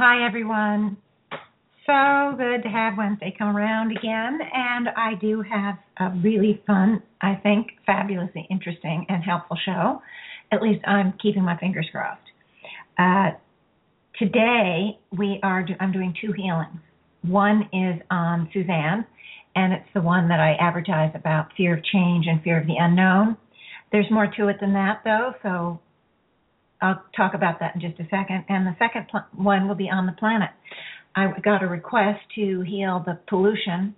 Hi everyone. So good to have Wednesday come around again, and I do have a really fun, I think, fabulously interesting and helpful show. At least I'm keeping my fingers crossed. Uh, today we are. Do, I'm doing two healings. One is on Suzanne, and it's the one that I advertise about fear of change and fear of the unknown. There's more to it than that, though, so I'll talk about that in just a second. And the second pl- one will be on the planet. I got a request to heal the pollution,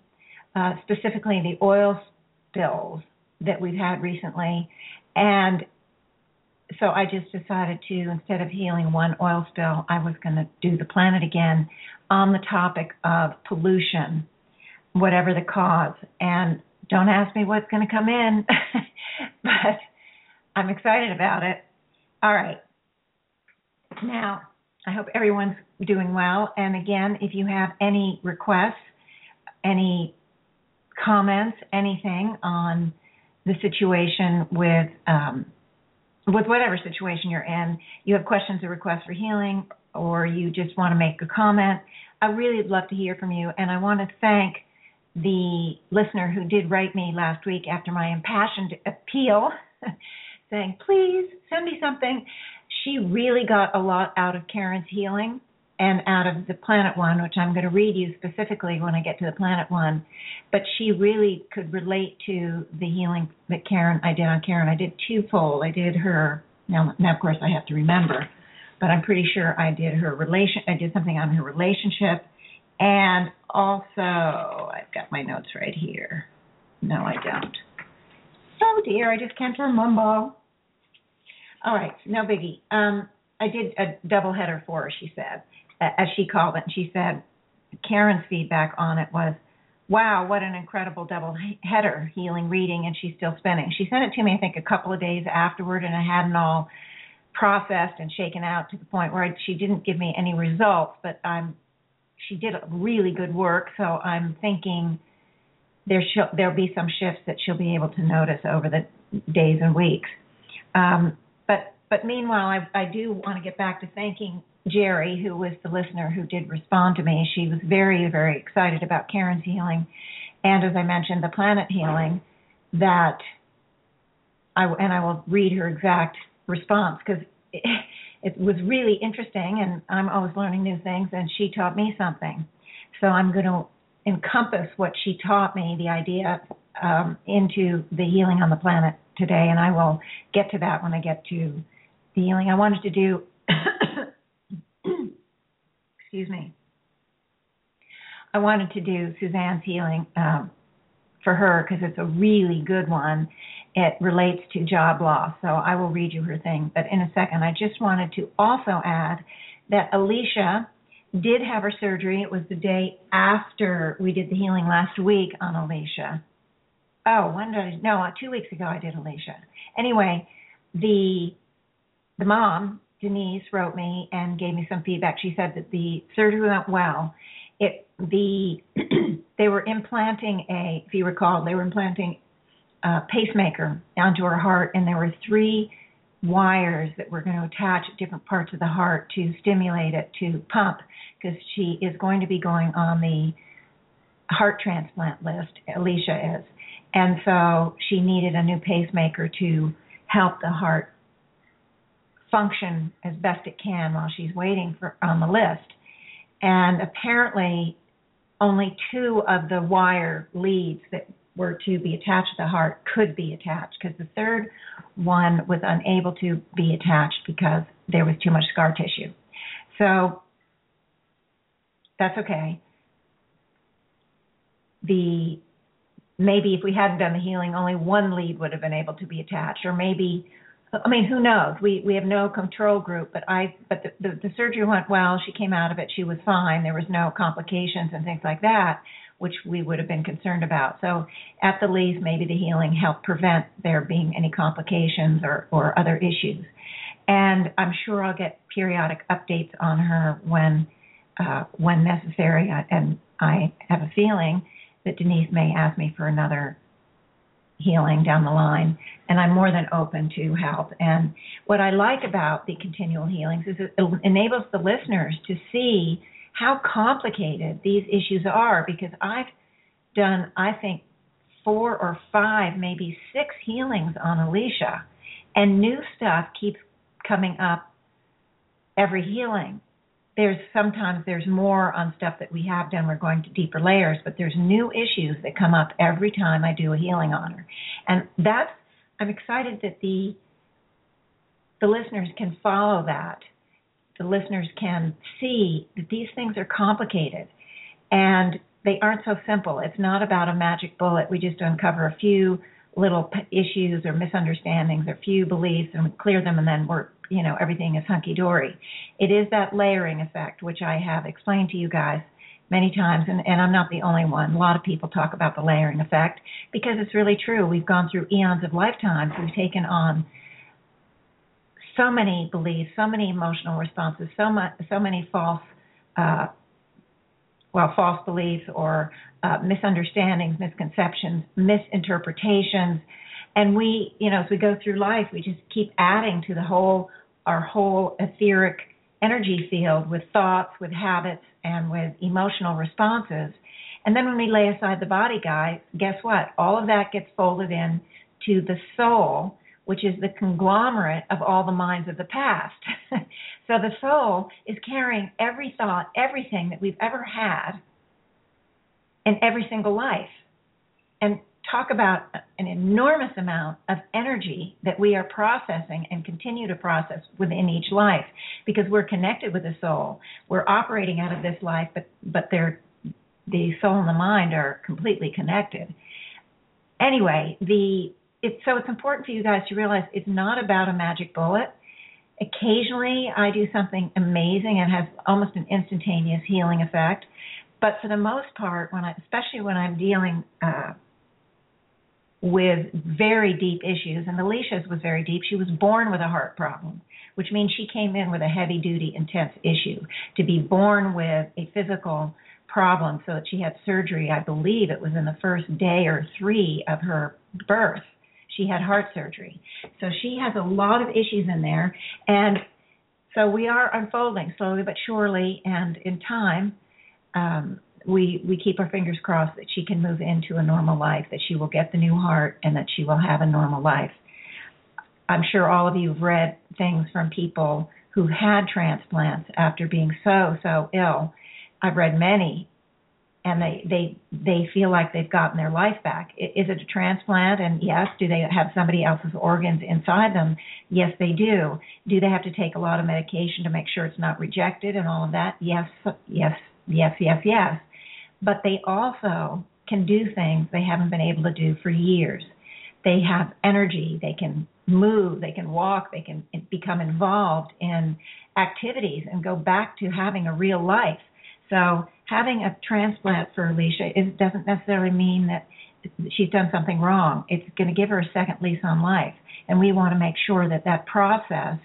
uh, specifically the oil spills that we've had recently. And so I just decided to, instead of healing one oil spill, I was going to do the planet again on the topic of pollution, whatever the cause. And don't ask me what's going to come in, but I'm excited about it. All right. Now, I hope everyone's doing well. And again, if you have any requests, any comments, anything on the situation with um, with whatever situation you're in, you have questions or requests for healing, or you just want to make a comment, I really would love to hear from you. And I want to thank the listener who did write me last week after my impassioned appeal, saying, please send me something she really got a lot out of Karen's healing and out of the planet one, which I'm going to read you specifically when I get to the planet one. But she really could relate to the healing that Karen I did on Karen. I did twofold. I did her now. Now, of course, I have to remember, but I'm pretty sure I did her relation. I did something on her relationship, and also I've got my notes right here. No, I don't. Oh dear, I just can't remember. All right, no biggie. Um, I did a double header for her, she said, as she called it. And she said Karen's feedback on it was, wow, what an incredible double header healing reading, and she's still spinning. She sent it to me, I think, a couple of days afterward, and I hadn't all processed and shaken out to the point where I, she didn't give me any results, but I'm she did really good work, so I'm thinking there there'll be some shifts that she'll be able to notice over the days and weeks. Um, but meanwhile, I, I do want to get back to thanking Jerry, who was the listener who did respond to me. She was very very excited about Karen's healing, and as I mentioned, the planet healing. That I and I will read her exact response because it, it was really interesting, and I'm always learning new things, and she taught me something. So I'm going to encompass what she taught me, the idea, um, into the healing on the planet today, and I will get to that when I get to the healing. I wanted to do, excuse me, I wanted to do Suzanne's healing um, for her because it's a really good one. It relates to job loss, so I will read you her thing. But in a second, I just wanted to also add that Alicia did have her surgery. It was the day after we did the healing last week on Alicia oh, when did I? No, two weeks ago I did Alicia. Anyway, the the mom Denise wrote me and gave me some feedback. She said that the surgery went well. It the they were implanting a, if you recall, they were implanting a pacemaker onto her heart, and there were three wires that were going to attach at different parts of the heart to stimulate it to pump because she is going to be going on the heart transplant list. Alicia is. And so she needed a new pacemaker to help the heart function as best it can while she's waiting for on the list. And apparently only two of the wire leads that were to be attached to the heart could be attached because the third one was unable to be attached because there was too much scar tissue. So that's okay. The maybe if we hadn't done the healing, only one lead would have been able to be attached, or maybe I mean, who knows? We we have no control group, but I but the, the the surgery went well. She came out of it. She was fine. There was no complications and things like that, which we would have been concerned about. So at the least, maybe the healing helped prevent there being any complications or or other issues. And I'm sure I'll get periodic updates on her when uh, when necessary. And I have a feeling that Denise may ask me for another healing down the line, and I'm more than open to help. And what I like about the continual healings is it enables the listeners to see how complicated these issues are because I've done, I think, four or five, maybe six healings on Alicia, and new stuff keeps coming up every healing there's sometimes there's more on stuff that we have done. We're going to deeper layers, but there's new issues that come up every time I do a healing on her, and that's I'm excited that the the listeners can follow that. The listeners can see that these things are complicated, and they aren't so simple. It's not about a magic bullet. We just uncover a few little issues or misunderstandings or few beliefs and we clear them, and then we're you know everything is hunky dory. It is that layering effect, which I have explained to you guys many times, and, and I'm not the only one. A lot of people talk about the layering effect because it's really true. We've gone through eons of lifetimes. We've taken on so many beliefs, so many emotional responses, so much, so many false, uh, well, false beliefs or uh, misunderstandings, misconceptions, misinterpretations, and we, you know, as we go through life, we just keep adding to the whole our whole etheric energy field with thoughts, with habits, and with emotional responses. And then when we lay aside the body, guys, guess what? All of that gets folded in to the soul, which is the conglomerate of all the minds of the past. so the soul is carrying every thought, everything that we've ever had in every single life. And talk about an enormous amount of energy that we are processing and continue to process within each life because we're connected with the soul. We're operating out of this life, but but they're the soul and the mind are completely connected. Anyway, the it's so it's important for you guys to realize it's not about a magic bullet. Occasionally, I do something amazing and has almost an instantaneous healing effect. But for the most part, when I, especially when I'm dealing uh, with very deep issues, and Alicia's was very deep. She was born with a heart problem, which means she came in with a heavy duty, intense issue. To be born with a physical problem so that she had surgery, I believe it was in the first day or three of her birth. She had heart surgery. So she has a lot of issues in there. And so we are unfolding slowly but surely and in time. Um, we we keep our fingers crossed that she can move into a normal life, that she will get the new heart, and that she will have a normal life. I'm sure all of you have read things from people who had transplants after being so so ill. I've read many, and they they they feel like they've gotten their life back. Is it a transplant? And yes, do they have somebody else's organs inside them? Yes, they do. Do they have to take a lot of medication to make sure it's not rejected and all of that? Yes, yes, yes, yes, yes but they also can do things they haven't been able to do for years. They have energy, they can move, they can walk, they can become involved in activities and go back to having a real life. So having a transplant for Alicia doesn't necessarily mean that she's done something wrong. It's going to give her a second lease on life, and we want to make sure that that process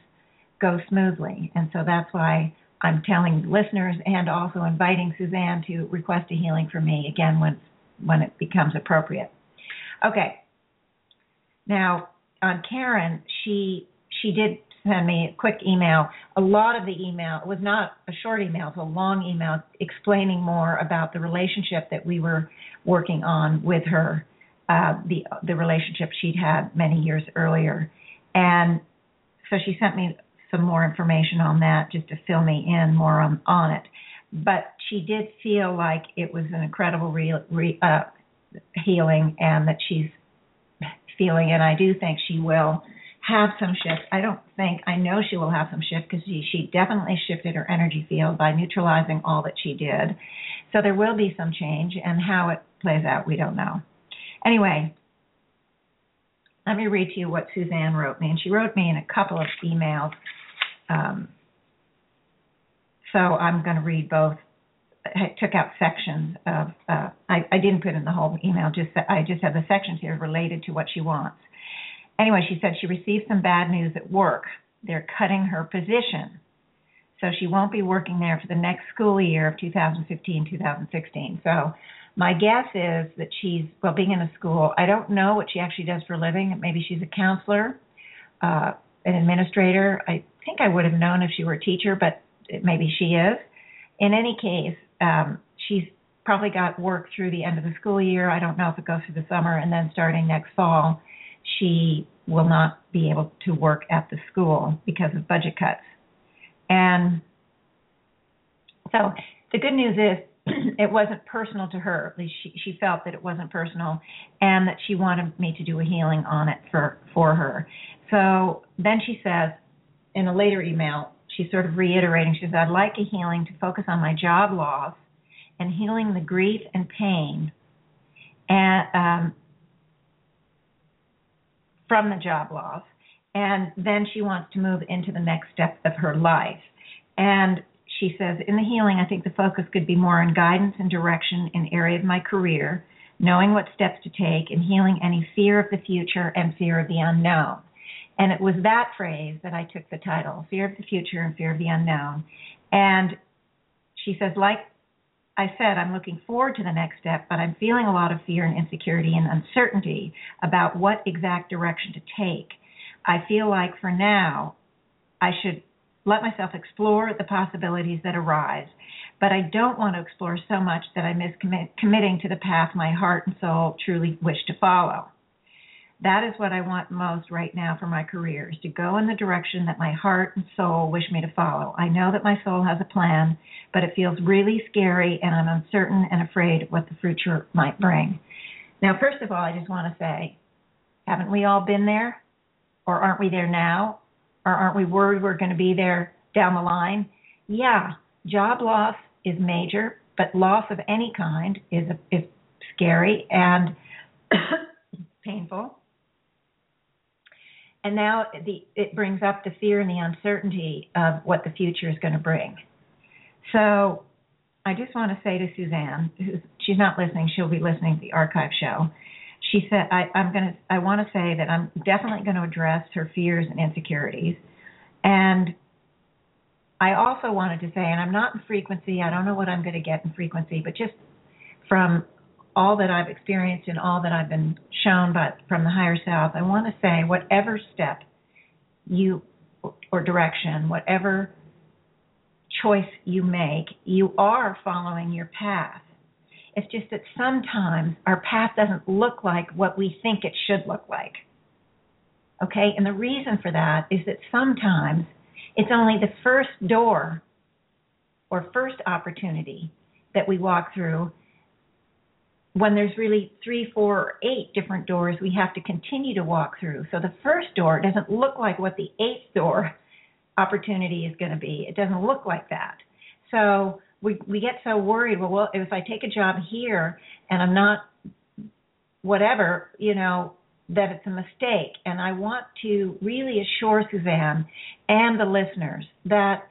goes smoothly. And so that's why I'm telling listeners and also inviting Suzanne to request a healing for me again when when it becomes appropriate. Okay. Now on Karen, she she did send me a quick email. A lot of the email was not a short email, it was a long email explaining more about the relationship that we were working on with her, uh, the the relationship she'd had many years earlier, and so she sent me some more information on that just to fill me in more on, on it. But she did feel like it was an incredible re, re, uh, healing and that she's feeling, and I do think she will have some shift. I don't think, I know she will have some shift because she, she definitely shifted her energy field by neutralizing all that she did. So there will be some change, and how it plays out, we don't know. Anyway, let me read to you what Suzanne wrote me, and she wrote me in a couple of emails. Um, so I'm going to read both. I took out sections of. Uh, I, I didn't put in the whole email. Just I just have the sections here related to what she wants. Anyway, she said she received some bad news at work. They're cutting her position, so she won't be working there for the next school year of 2015-2016. So my guess is that she's well being in a school i don't know what she actually does for a living. Maybe she's a counselor uh an administrator. I think i would have known if she were a teacher but maybe she is. In any case um she's probably got work through the end of the school year. I don't know if it goes through the summer and then starting next fall she will not be able to work at the school because of budget cuts and so the good news is it wasn't personal to her. At least she, she felt that it wasn't personal, and that she wanted me to do a healing on it for for her. So then she says, in a later email, she's sort of reiterating. She says, "I'd like a healing to focus on my job loss and healing the grief and pain, and um, from the job loss." And then she wants to move into the next step of her life. And she says, in the healing, I think the focus could be more on guidance and direction in area of my career, knowing what steps to take, and healing any fear of the future and fear of the unknown. And it was that phrase that I took the title, Fear of the Future and Fear of the Unknown. And she says, like I said, I'm looking forward to the next step, but I'm feeling a lot of fear and insecurity and uncertainty about what exact direction to take. I feel like for now, I should let myself explore the possibilities that arise. But I don't want to explore so much that I miss commit, committing to the path my heart and soul truly wish to follow. That is what I want most right now for my career, is to go in the direction that my heart and soul wish me to follow. I know that my soul has a plan, but it feels really scary and I'm uncertain and afraid of what the future might bring. Now, first of all, I just want to say, haven't we all been there? Or aren't we there now? or aren't we worried we're going to be there down the line? Yeah, job loss is major, but loss of any kind is is scary and painful. And now the, it brings up the fear and the uncertainty of what the future is going to bring. So I just want to say to Suzanne, she's not listening, she'll be listening to the archive show. She said, I, I'm going to, I want to say that I'm definitely going to address her fears and insecurities. And I also wanted to say, and I'm not in frequency, I don't know what I'm going to get in frequency, but just from all that I've experienced and all that I've been shown by from the higher self, I want to say whatever step you or direction, whatever choice you make, you are following your path. It's just that sometimes our path doesn't look like what we think it should look like. Okay? And the reason for that is that sometimes it's only the first door or first opportunity that we walk through when there's really three, four, or eight different doors we have to continue to walk through. So the first door doesn't look like what the eighth door opportunity is going to be. It doesn't look like that. So we we get so worried. Well, well, if I take a job here and I'm not whatever, you know, that it's a mistake. And I want to really assure Suzanne and the listeners that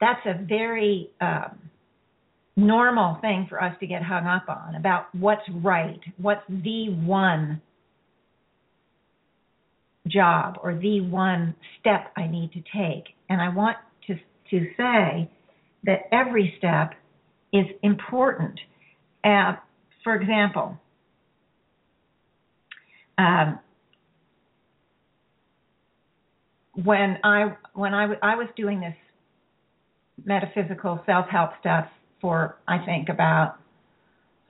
that's a very um, normal thing for us to get hung up on about what's right, what's the one job or the one step I need to take. And I want to to say that every step is important. Uh, for example, um, when I when I, I was doing this metaphysical self help stuff for I think about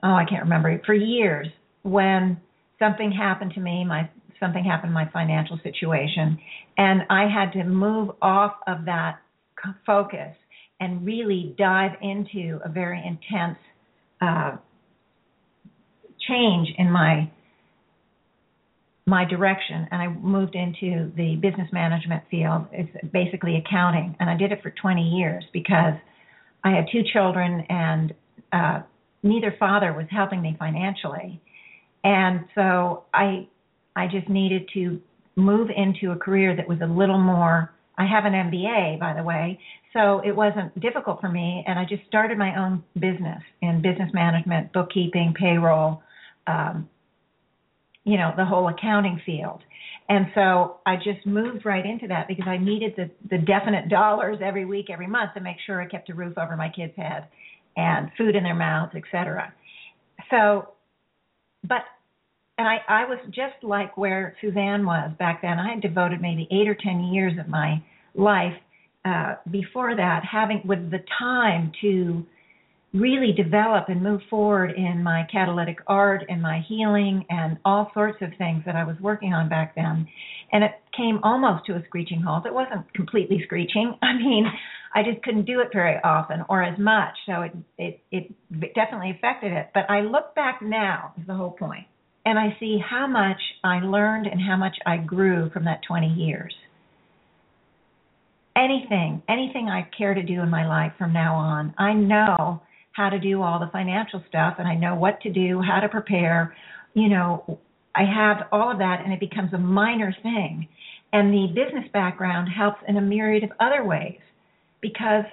oh I can't remember for years when something happened to me my something happened in my financial situation and I had to move off of that focus and really dive into a very intense uh, change in my my direction and I moved into the business management field. It's basically accounting, and I did it for 20 years because I had two children and uh, neither father was helping me financially, and so I I just needed to move into a career that was a little more. I have an MBA, by the way, so it wasn't difficult for me. And I just started my own business in business management, bookkeeping, payroll, um, you know, the whole accounting field. And so I just moved right into that because I needed the, the definite dollars every week, every month to make sure I kept a roof over my kids' head and food in their mouths, etc. So, but, and I, I was just like where Suzanne was back then. I had devoted maybe eight or ten years of my life uh, before that having with the time to really develop and move forward in my catalytic art and my healing and all sorts of things that I was working on back then. And it came almost to a screeching halt. It wasn't completely screeching. I mean, I just couldn't do it very often or as much. So it it it definitely affected it. But I look back now is the whole point. And I see how much I learned and how much I grew from that 20 years. Anything, anything I care to do in my life from now on, I know how to do all the financial stuff and I know what to do, how to prepare. You know, I have all of that and it becomes a minor thing. And the business background helps in a myriad of other ways because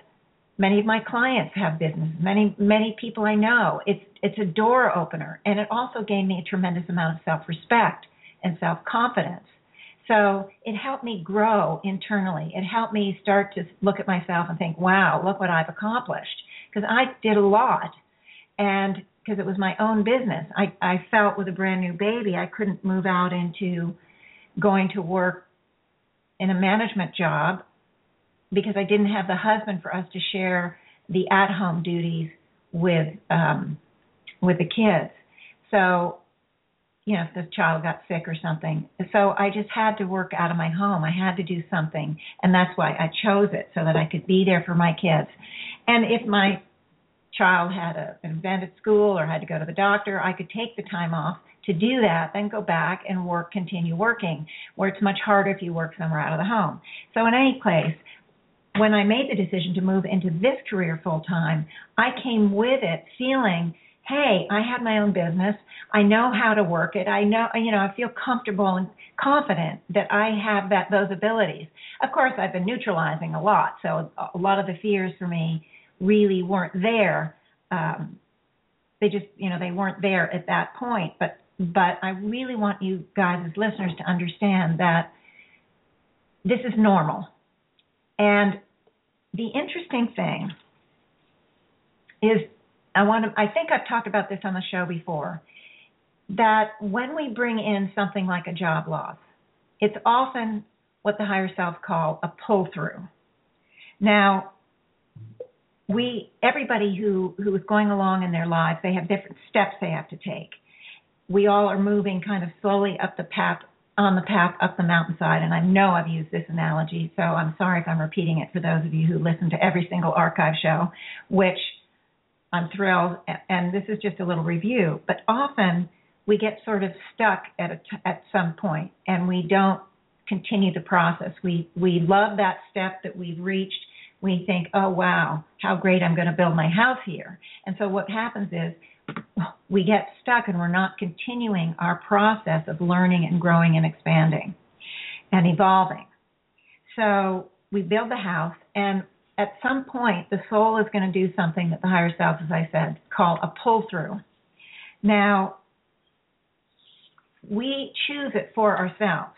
many of my clients have business, many many people I know. It's it's a door opener and it also gave me a tremendous amount of self-respect and self-confidence. So it helped me grow internally. It helped me start to look at myself and think, wow, look what I've accomplished because I did a lot, and because it was my own business, I I felt with a brand new baby I couldn't move out into going to work in a management job because I didn't have the husband for us to share the at-home duties with um with the kids. So, you know, if the child got sick or something. So I just had to work out of my home. I had to do something, and that's why I chose it so that I could be there for my kids. And if my child had a, an event at school or had to go to the doctor, I could take the time off to do that, then go back and work, continue working, where it's much harder if you work somewhere out of the home. So, in any place, when I made the decision to move into this career full time, I came with it feeling, hey, I have my own business. I know how to work it. I know, you know, I feel comfortable and confident that I have that those abilities. Of course, I've been neutralizing a lot, so a lot of the fears for me really weren't there. Um, they just, you know, they weren't there at that point. But but I really want you guys as listeners to understand that this is normal. And the interesting thing is I want to I think I've talked about this on the show before that when we bring in something like a job loss, it's often what the higher self call a pull through. Now, we everybody who who is going along in their lives they have different steps they have to take we all are moving kind of slowly up the path on the path up the mountainside and i know i've used this analogy so i'm sorry if i'm repeating it for those of you who listen to every single archive show which i'm thrilled and this is just a little review but often we get sort of stuck at a, at some point and we don't continue the process we we love that step that we've reached we think, oh, wow, how great I'm going to build my house here. And so what happens is we get stuck and we're not continuing our process of learning and growing and expanding and evolving. So we build the house, and at some point, the soul is going to do something that the higher self, as I said, call a pull through. Now, we choose it for ourselves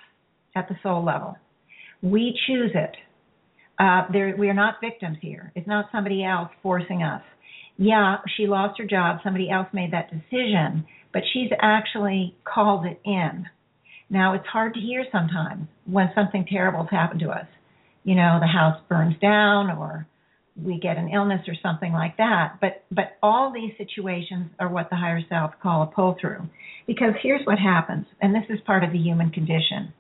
at the soul level. We choose it uh, there, we are not victims here. It's not somebody else forcing us. Yeah, she lost her job. Somebody else made that decision, but she's actually called it in. Now, it's hard to hear sometimes when something terrible has happened to us. You know, the house burns down or we get an illness or something like that. But but all these situations are what the higher self call a pull through. Because here's what happens, and this is part of the human condition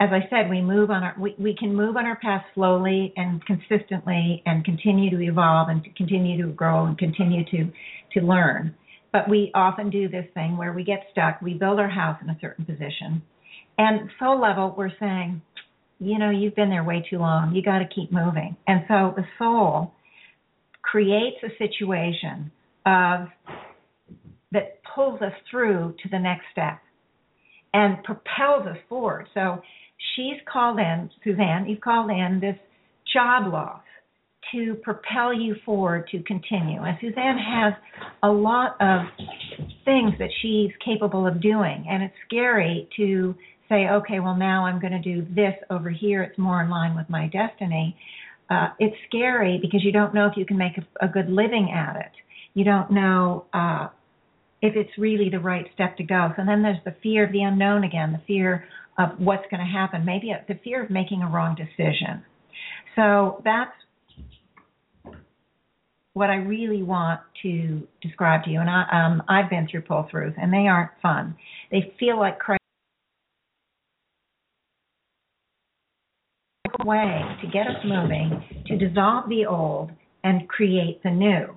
as I said, we move on our we, we can move on our path slowly and consistently and continue to evolve and to continue to grow and continue to to learn. But we often do this thing where we get stuck, we build our house in a certain position. And soul level we're saying, you know, you've been there way too long. You got to keep moving. And so the soul creates a situation of that pulls us through to the next step and propels us forward. So she's called in, Suzanne, you've called in this job loss to propel you forward to continue. And Suzanne has a lot of things that she's capable of doing, and it's scary to say, okay, well, now I'm going to do this over here. It's more in line with my destiny. Uh, it's scary because you don't know if you can make a, a good living at it. You don't know uh, if it's really the right step to go. So then there's the fear of the unknown again, the fear of what's going to happen, maybe the fear of making a wrong decision. So that's what I really want to describe to you. And I, um, I've been through pull throughs, and they aren't fun. They feel like crazy. Way to get us moving to dissolve the old and create the new.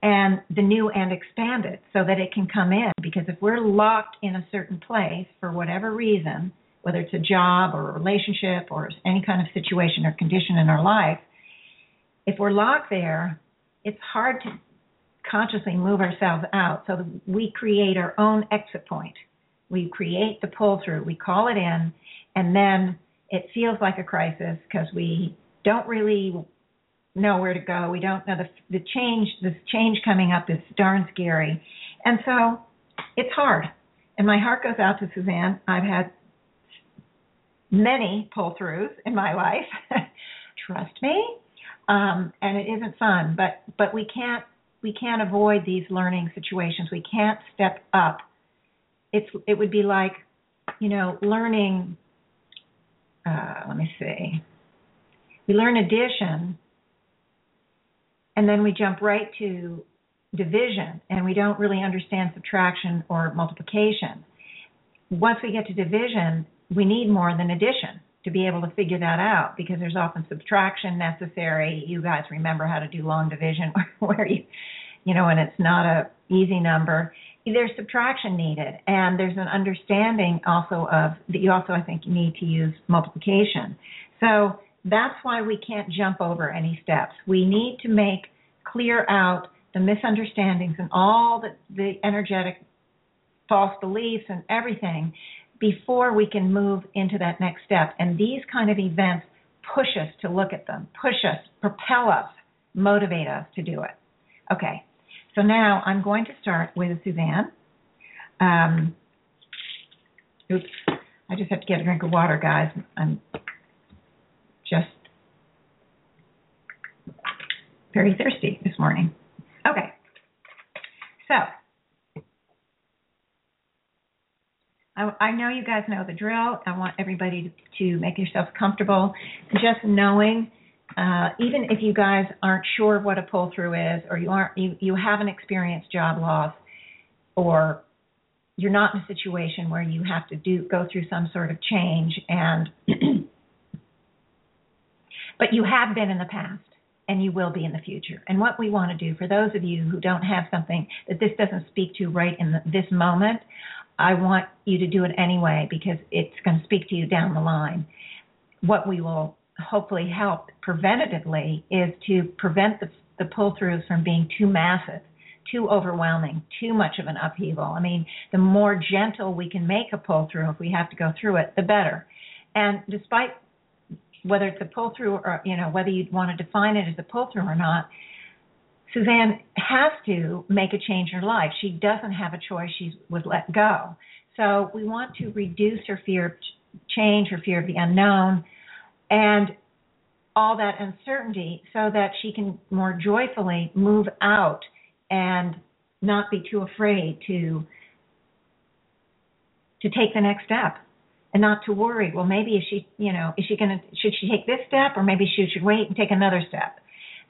And the new and expand it so that it can come in. Because if we're locked in a certain place for whatever reason whether it's a job or a relationship or any kind of situation or condition in our life if we're locked there it's hard to consciously move ourselves out. So we create our own exit point. We create the pull through we call it in and then it feels like a crisis because we don't really know where to go. We don't know the the change. This change coming up is darn scary, and so it's hard. And my heart goes out to Suzanne. I've had many pull throughs in my life. Trust me, um, and it isn't fun. But but we can't we can't avoid these learning situations. We can't step up. It's it would be like you know learning uh, let me see. We learn addition, and then we jump right to division, and we don't really understand subtraction or multiplication. Once we get to division, we need more than addition to be able to figure that out because there's often subtraction necessary. You guys remember how to do long division where you you know, and it's not a easy number there's subtraction needed and there's an understanding also of that you also I think need to use multiplication. So that's why we can't jump over any steps. We need to make clear out the misunderstandings and all the, the energetic false beliefs and everything before we can move into that next step. And these kind of events push us to look at them, push us, propel us, motivate us to do it. Okay, so now I'm going to start with Suzanne. Um, oops, I just have to get a drink of water, guys. I'm just very thirsty this morning. Okay, so I, I know you guys know the drill. I want everybody to, to make yourselves comfortable. Just knowing uh, even if you guys aren't sure what a pull through is, or you aren't you, you haven't experienced job loss, or you're not in a situation where you have to do go through some sort of change, and but you have been in the past and you will be in the future. And what we want to do for those of you who don't have something that this doesn't speak to right in the, this moment, I want you to do it anyway because it's going to speak to you down the line. What we will hopefully help preventatively is to prevent the, the pull throughs from being too massive, too overwhelming, too much of an upheaval. I mean, the more gentle we can make a pull through if we have to go through it, the better. And despite whether it's a pull through or you know whether you want to define it as a pull through or not, Suzanne has to make a change in her life. She doesn't have a choice. She was let go. So we want to reduce her fear of change, her fear of the unknown, and all that uncertainty so that she can more joyfully move out and not be too afraid to to take the next step and not to worry well maybe is she you know is she going to should she take this step or maybe she should wait and take another step?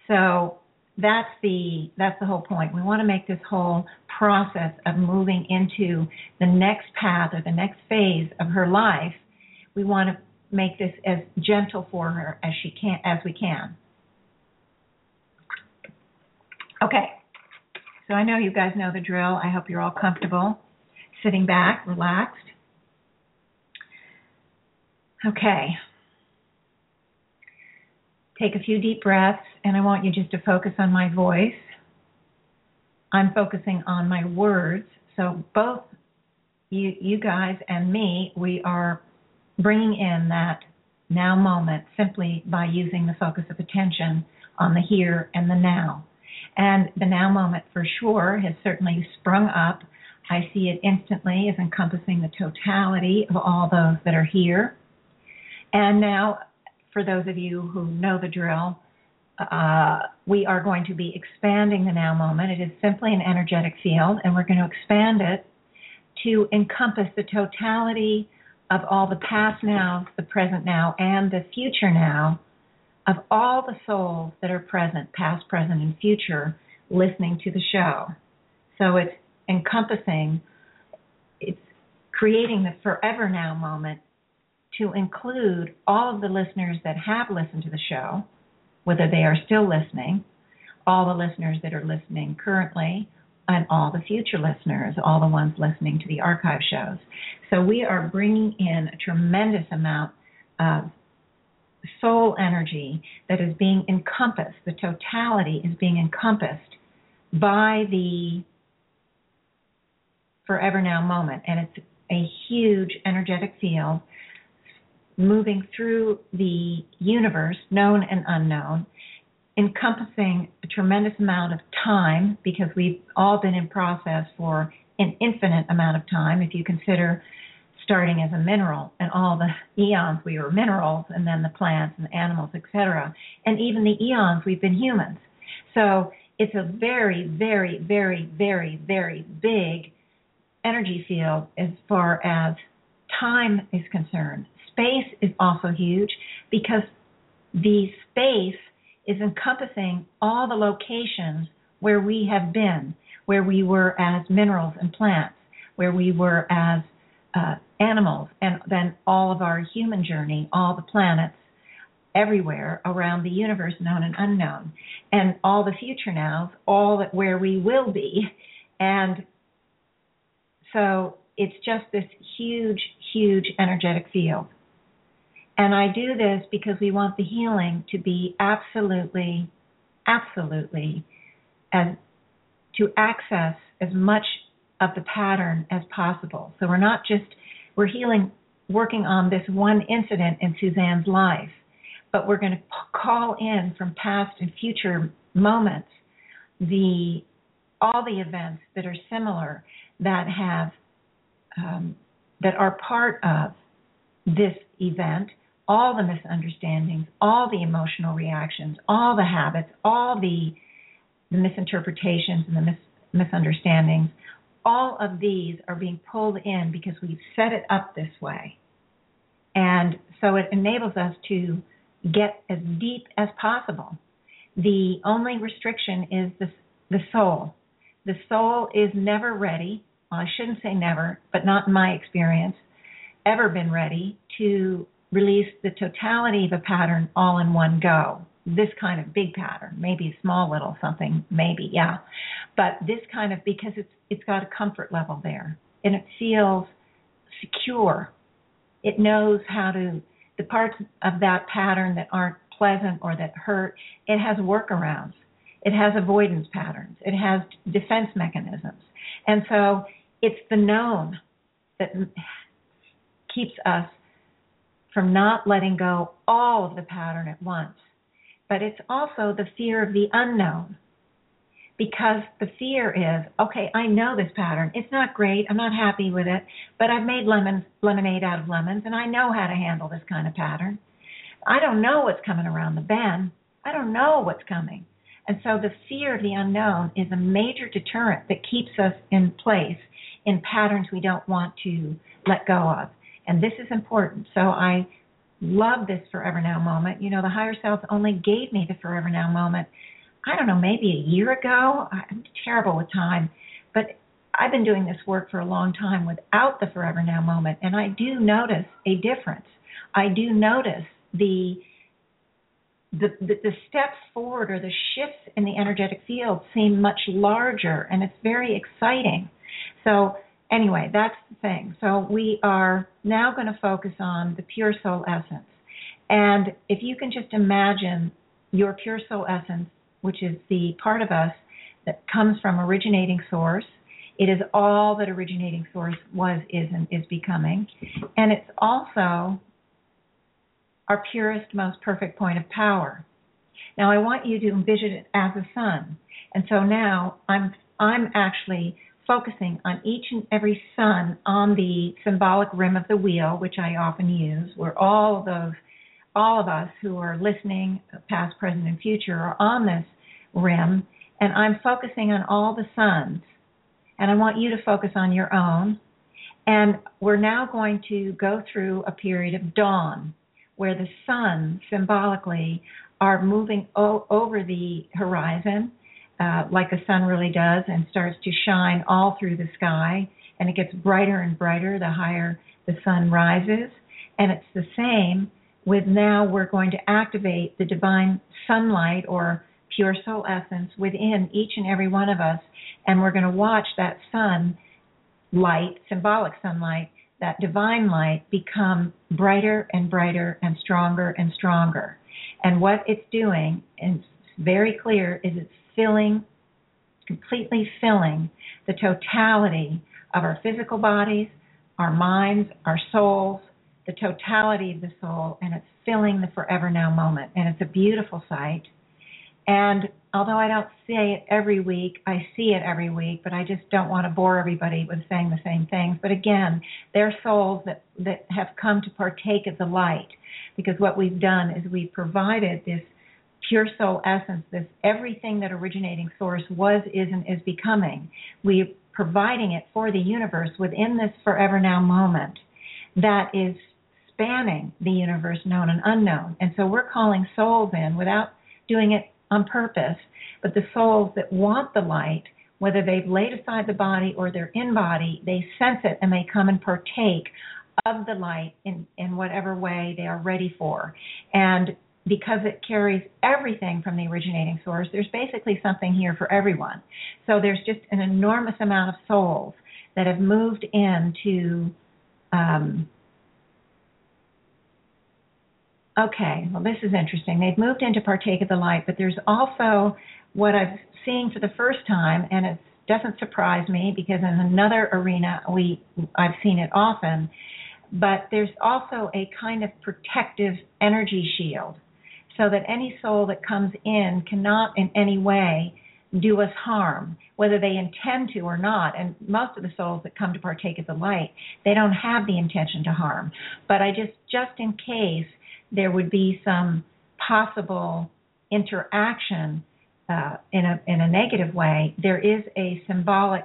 So that's the that's the whole point. We want to make this whole process of moving into the next path or the next phase of her life. We want to make this as gentle for her as she can as we can. Okay. So I know you guys know the drill. I hope you're all comfortable sitting back, relaxed. Okay. Take a few deep breaths and I want you just to focus on my voice. I'm focusing on my words. So both you you guys and me, we are bringing in that now moment simply by using the focus of attention on the here and the now. And the now moment for sure has certainly sprung up. I see it instantly as encompassing the totality of all those that are here. And now, for those of you who know the drill, uh, we are going to be expanding the now moment. It is simply an energetic field, and we're going to expand it to encompass the totality of all the past now, the present now, and the future now of all the souls that are present, past, present, and future, listening to the show. So it's encompassing, it's creating the forever now moment to include all of the listeners that have listened to the show, whether they are still listening, all the listeners that are listening currently, and all the future listeners, all the ones listening to the archive shows. So we are bringing in a tremendous amount of soul energy that is being encompassed, the totality is being encompassed by the forever now moment. And it's a huge energetic field moving through the universe, known and unknown, encompassing a tremendous amount of time because we've all been in process for an infinite amount of time. If you consider starting as a mineral and all the eons we were minerals and then the plants and the animals, etc. And even the eons we've been humans. So it's a very, very, very, very, very big energy field as far as time is concerned. Space is also huge because the space is encompassing all the locations where we have been, where we were as minerals and plants, where we were as uh, animals, and then all of our human journey, all the planets everywhere around the universe, known and unknown, and all the future nows, all that where we will be, and so it's just this huge, huge energetic field. And I do this because we want the healing to be absolutely, absolutely, as to access as much of the pattern as possible. So we're not just we're healing working on this one incident in Suzanne's life, but we're going to call in from past and future moments the all the events that are similar that have um, that are part of this event, all the misunderstandings, all the emotional reactions, all the habits, all the the misinterpretations and the mis- misunderstandings, all of these are being pulled in because we've set it up this way. And so it enables us to get as deep as possible. The only restriction is the, the soul. The soul is never ready. Well, I shouldn't say never, but not in my experience, ever been ready to release the totality of a pattern all in one go this kind of big pattern, maybe a small little something, maybe, yeah. But this kind of because it's it's got a comfort level there and it feels secure. It knows how to the parts of that pattern that aren't pleasant or that hurt, it has workarounds. It has avoidance patterns. It has defense mechanisms. And so it's the known that keeps us from not letting go all of the pattern at once but it's also the fear of the unknown. Because the fear is, okay, I know this pattern. It's not great. I'm not happy with it, but I've made lemons, lemonade out of lemons, and I know how to handle this kind of pattern. I don't know what's coming around the bend. I don't know what's coming. And so the fear of the unknown is a major deterrent that keeps us in place in patterns we don't want to let go of. And this is important. So I love this forever now moment. You know, the higher self only gave me the forever now moment, I don't know, maybe a year ago. I'm terrible with time, but I've been doing this work for a long time without the forever now moment, and I do notice a difference. I do notice the the, the, the steps forward or the shifts in the energetic field seem much larger and it's very exciting. So anyway, that's the thing. So we are now going to focus on the pure soul essence. And if you can just imagine your pure soul essence, which is the part of us that comes from originating source, It is all that originating source was, is, and is becoming. And it's also our purest, most perfect point of power. Now I want you to envision it as a sun. And so now I'm I'm actually focusing on each and every sun on the symbolic rim of the wheel, which I often use, where all of those all of us who are listening, past, present, and future, are on this rim, and I'm focusing on all the suns. And I want you to focus on your own. And we're now going to go through a period of dawn where the sun symbolically are moving o- over the horizon uh, like the sun really does and starts to shine all through the sky and it gets brighter and brighter the higher the sun rises. And it's the same with now we're going to activate the divine sunlight or pure soul essence within each and every one of us and we're going to watch that sun light symbolic sunlight that divine light become brighter and brighter and stronger and stronger. And what it's doing, and it's very clear, is it's filling, completely filling the totality of our physical bodies, our minds, our souls, the totality of the soul, and it's filling the forever now moment. And it's a beautiful sight. And although I don't say it every week, I see it every week, but I just don't want to bore everybody with saying the same things. But again, they're souls that, that have come to partake of the light because what we've done is we've provided this pure soul essence, this everything that originating source was, is, and is becoming. We're providing it for the universe within this forever now moment that is spanning the universe known and unknown. And so we're calling souls in without doing it on purpose, but the souls that want the light, whether they've laid aside the body or they're in body, they sense it and they come and partake of the light in, in whatever way they are ready for. And because it carries everything from the originating source, there's basically something here for everyone. So there's just an enormous amount of souls that have moved into. Um, okay, well, this is interesting. They've moved in to partake of the light, but there's also what I've seen for the first time, and it doesn't surprise me because in another arena we I've seen it often but there's also a kind of protective energy shield so that any soul that comes in cannot in any way do us harm, whether they intend to or not. And most of the souls that come to partake of the light, they don't have the intention to harm. But I just, just in case there would be some possible interaction uh, in a in a negative way, there is a symbolic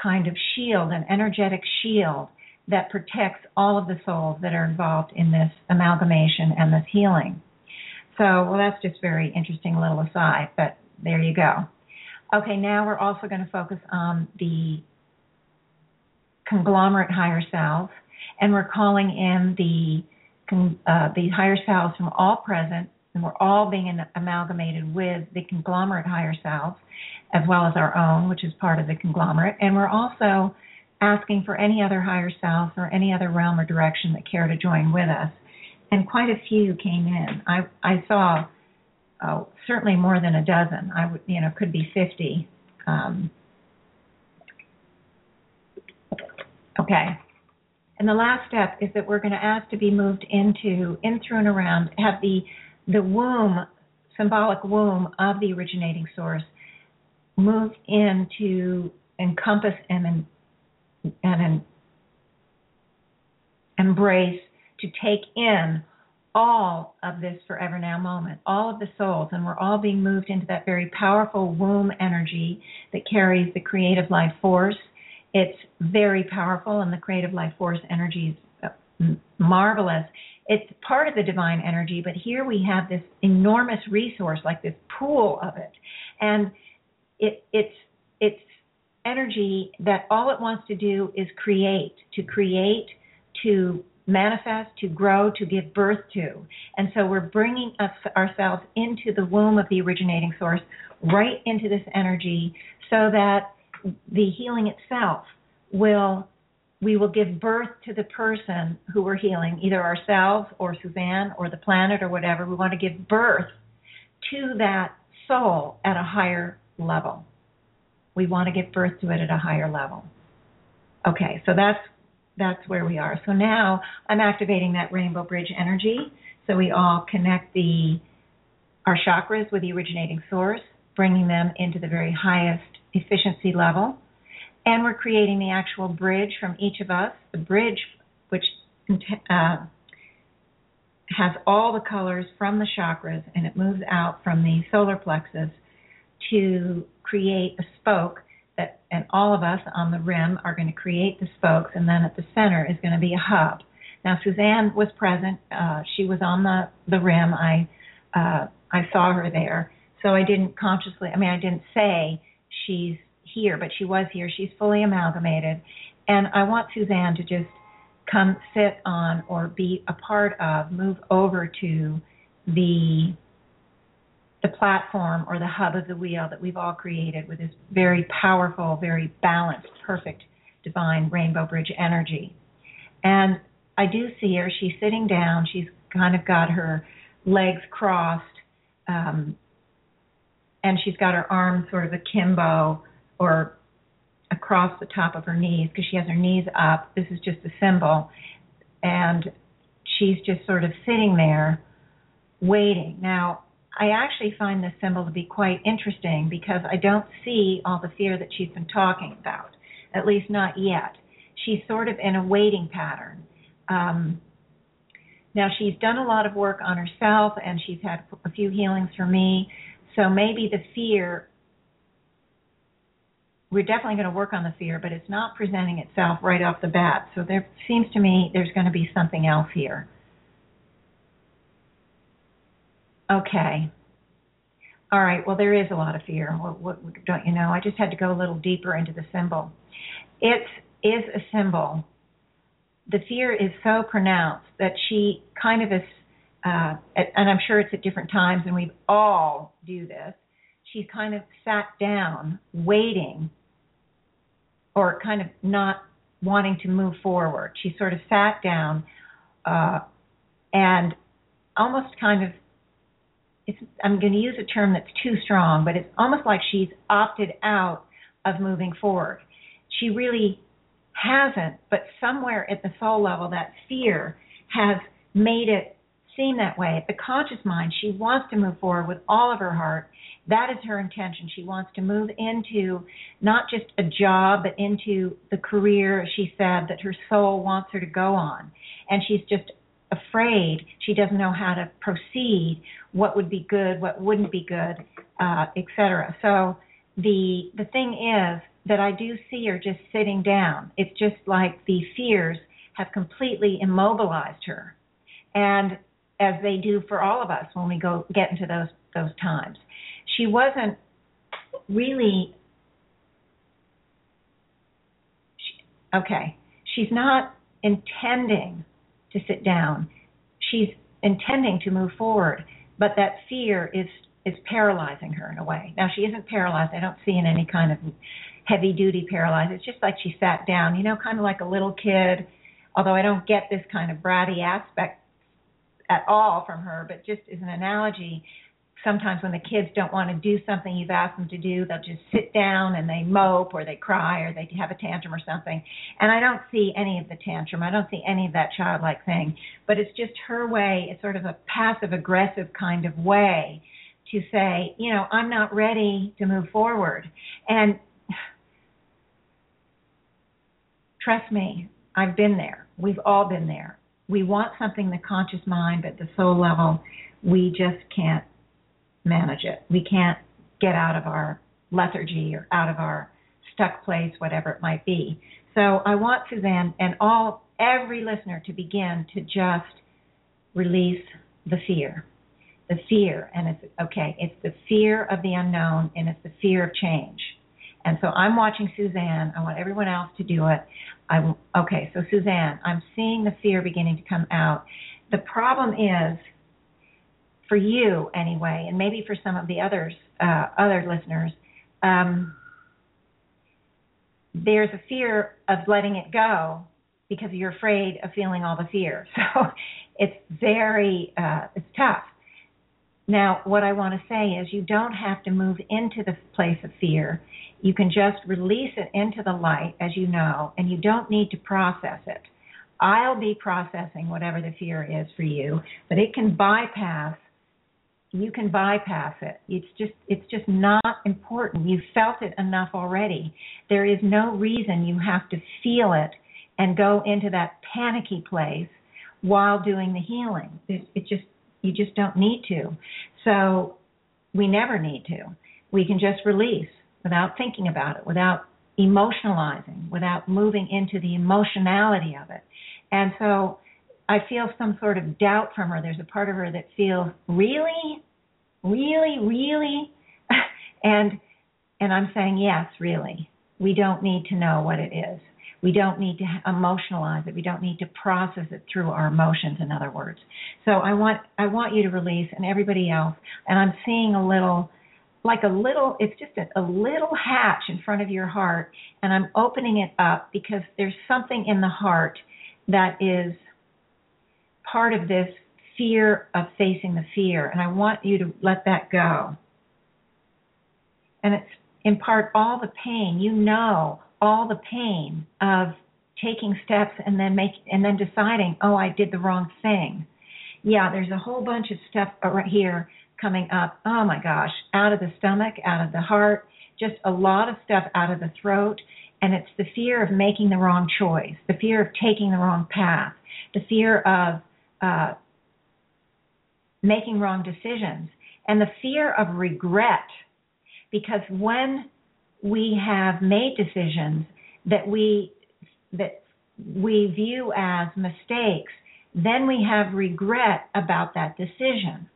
kind of shield, an energetic shield that protects all of the souls that are involved in this amalgamation and this healing. So, well, that's just very interesting little aside, but there you go. Okay, now we're also going to focus on the conglomerate higher selves, and we're calling in the uh, the higher selves from all present, and we're all being amalgamated with the conglomerate higher selves, as well as our own, which is part of the conglomerate, and we're also asking for any other higher selves or any other realm or direction that care to join with us. And quite a few came in. I I saw oh, certainly more than a dozen. I would you know could be fifty. Um, okay. And the last step is that we're going to ask to be moved into, in through and around, have the the womb, symbolic womb of the originating source, move in to encompass and and an embrace to take in all of this forever now moment, all of the souls, and we're all being moved into that very powerful womb energy that carries the creative life force. It's very powerful, and the creative life force energy is uh, marvelous. It's part of the divine energy, but here we have this enormous resource, like this pool of it, and it, it's it's energy that all it wants to do is create, to create, to manifest, to grow, to give birth to. And so we're bringing us, ourselves into the womb of the originating source, right into this energy, so that the healing itself will we will give birth to the person who we're healing, either ourselves or Suzanne or the planet or whatever. We want to give birth to that soul at a higher level we want to give birth to it at a higher level. Okay, so that's that's where we are. So now I'm activating that rainbow bridge energy. So we all connect the our chakras with the originating source, bringing them into the very highest efficiency level. And we're creating the actual bridge from each of us, the bridge which uh, has all the colors from the chakras and it moves out from the solar plexus to create a spoke that and all of us on the rim are going to create the spokes and then at the center is going to be a hub. Now suzanne was present uh, she was on the the rim. I uh, i saw her there. So i didn't consciously i mean i didn't say she's here but she was here. She's fully amalgamated. And i want suzanne to just come sit on or be a part of move over to the the platform or the hub of the wheel that we've all created with this very powerful, very balanced, perfect, divine rainbow bridge energy. And I do see her. She's sitting down. She's kind of got her legs crossed, um, and she's got her arms sort of akimbo or across the top of her knees because she has her knees up. This is just a symbol. And she's just sort of sitting there waiting. Now, I actually find this symbol to be quite interesting because I don't see all the fear that she's been talking about, at least not yet. She's sort of in a waiting pattern. Um, now, she's done a lot of work on herself and she's had a few healings for me. So maybe the fear, we're definitely going to work on the fear, but it's not presenting itself right off the bat. So there seems to me there's going to be something else here. Okay. All right. Well, there is a lot of fear. What, what, don't you know? I just had to go a little deeper into the symbol. It is a symbol. The fear is so pronounced that she kind of is, uh, and I'm sure it's at different times, and we all do this. She's kind of sat down, waiting, or kind of not wanting to move forward. She sort of sat down uh, and almost kind of it's I'm going to use a term that's too strong, but it's almost like she's opted out of moving forward. She really hasn't, but somewhere at the soul level, that fear has made it seem that way. At the conscious mind, she wants to move forward with all of her heart. That is her intention. She wants to move into not just a job, but into the career, she said, that her soul wants her to go on. And she's just afraid. She doesn't know how to proceed what would be good what wouldn't be good uh, etc so the the thing is that i do see her just sitting down. It's just like the fears have completely immobilized her. And as they do for all of us when we go get into those those times. She wasn't really she, okay. She's not intending to sit down. She's intending to move forward, but that fear is is paralyzing her in a way. Now she isn't paralyzed. I don't see in any kind of heavy duty paralyzed. It's just like she sat down, you know, kind of like a little kid. Although I don't get this kind of bratty aspect at all from her, but just as an analogy, sometimes when the kids don't want to do something you've asked them to do, they'll just sit down and they mope or they cry or they have a tantrum or something. And I don't see any of the tantrum. I don't see any of that childlike thing. But it's just her way, it's sort of a passive aggressive kind of way to say, you know, I'm not ready to move forward. And trust me, I've been there. We've all been there. We want something the conscious mind, but the soul level, we just can't manage it. We can't get out of our lethargy or out of our stuck place, whatever it might be. So I want Suzanne and all every listener to begin to just release the fear. The fear, and it's okay, it's the fear of the unknown and it's the fear of change. And so I'm watching Suzanne. I want everyone else to do it. I okay, so Suzanne, I'm seeing the fear beginning to come out. The problem is for you anyway, and maybe for some of the others, uh, other listeners, um, there's a fear of letting it go because you're afraid of feeling all the fear. So it's very, uh, it's tough. Now, what I want to say is you don't have to move into the place of fear. You can just release it into the light, as you know, and you don't need to process it. I'll be processing whatever the fear is for you, but it can bypass you can bypass it. It's just it's just not important. You've felt it enough already. There is no reason you have to feel it and go into that panicky place while doing the healing. It, it just you just don't need to. So we never need to. We can just release without thinking about it, without emotionalizing, without moving into the emotionality of it. And so I feel some sort of doubt from her. There's a part of her that feels really, really, really, and and I'm saying yes, really. We don't need to know what it is. We don't need to emotionalize it. We don't need to process it through our emotions. In other words, so I want I want you to release, and everybody else. And I'm seeing a little, like a little. It's just a, a little hatch in front of your heart, and I'm opening it up because there's something in the heart that is part of this fear of facing the fear, and I want you to let that go. And it's in part all the pain. You know all the pain of taking steps and then make and then deciding, oh, I did the wrong thing. Yeah, there's a whole bunch of stuff right here coming up. Oh my gosh, out of the stomach, out of the heart, just a lot of stuff out of the throat. And it's the fear of making the wrong choice, the fear of taking the wrong path, the fear of uh, making wrong decisions, and the fear of regret. Because when we have made decisions that we that we view as mistakes, then we have regret about that decision.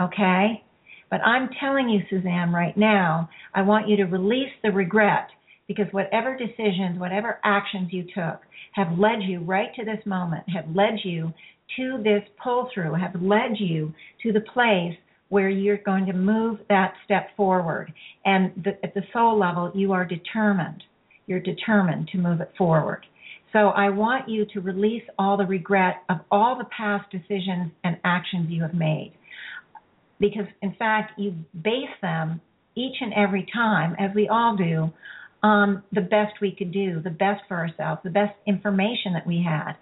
Okay? But I'm telling you, Suzanne, right now, I want you to release the regret because whatever decisions, whatever actions you took have led you right to this moment, have led you to this pull through, have led you to the place where you're going to move that step forward. And the, at the soul level, you are determined. You're determined to move it forward. So I want you to release all the regret of all the past decisions and actions you have made. Because, in fact, you base them each and every time, as we all do, on the best we could do, the best for ourselves, the best information that we had.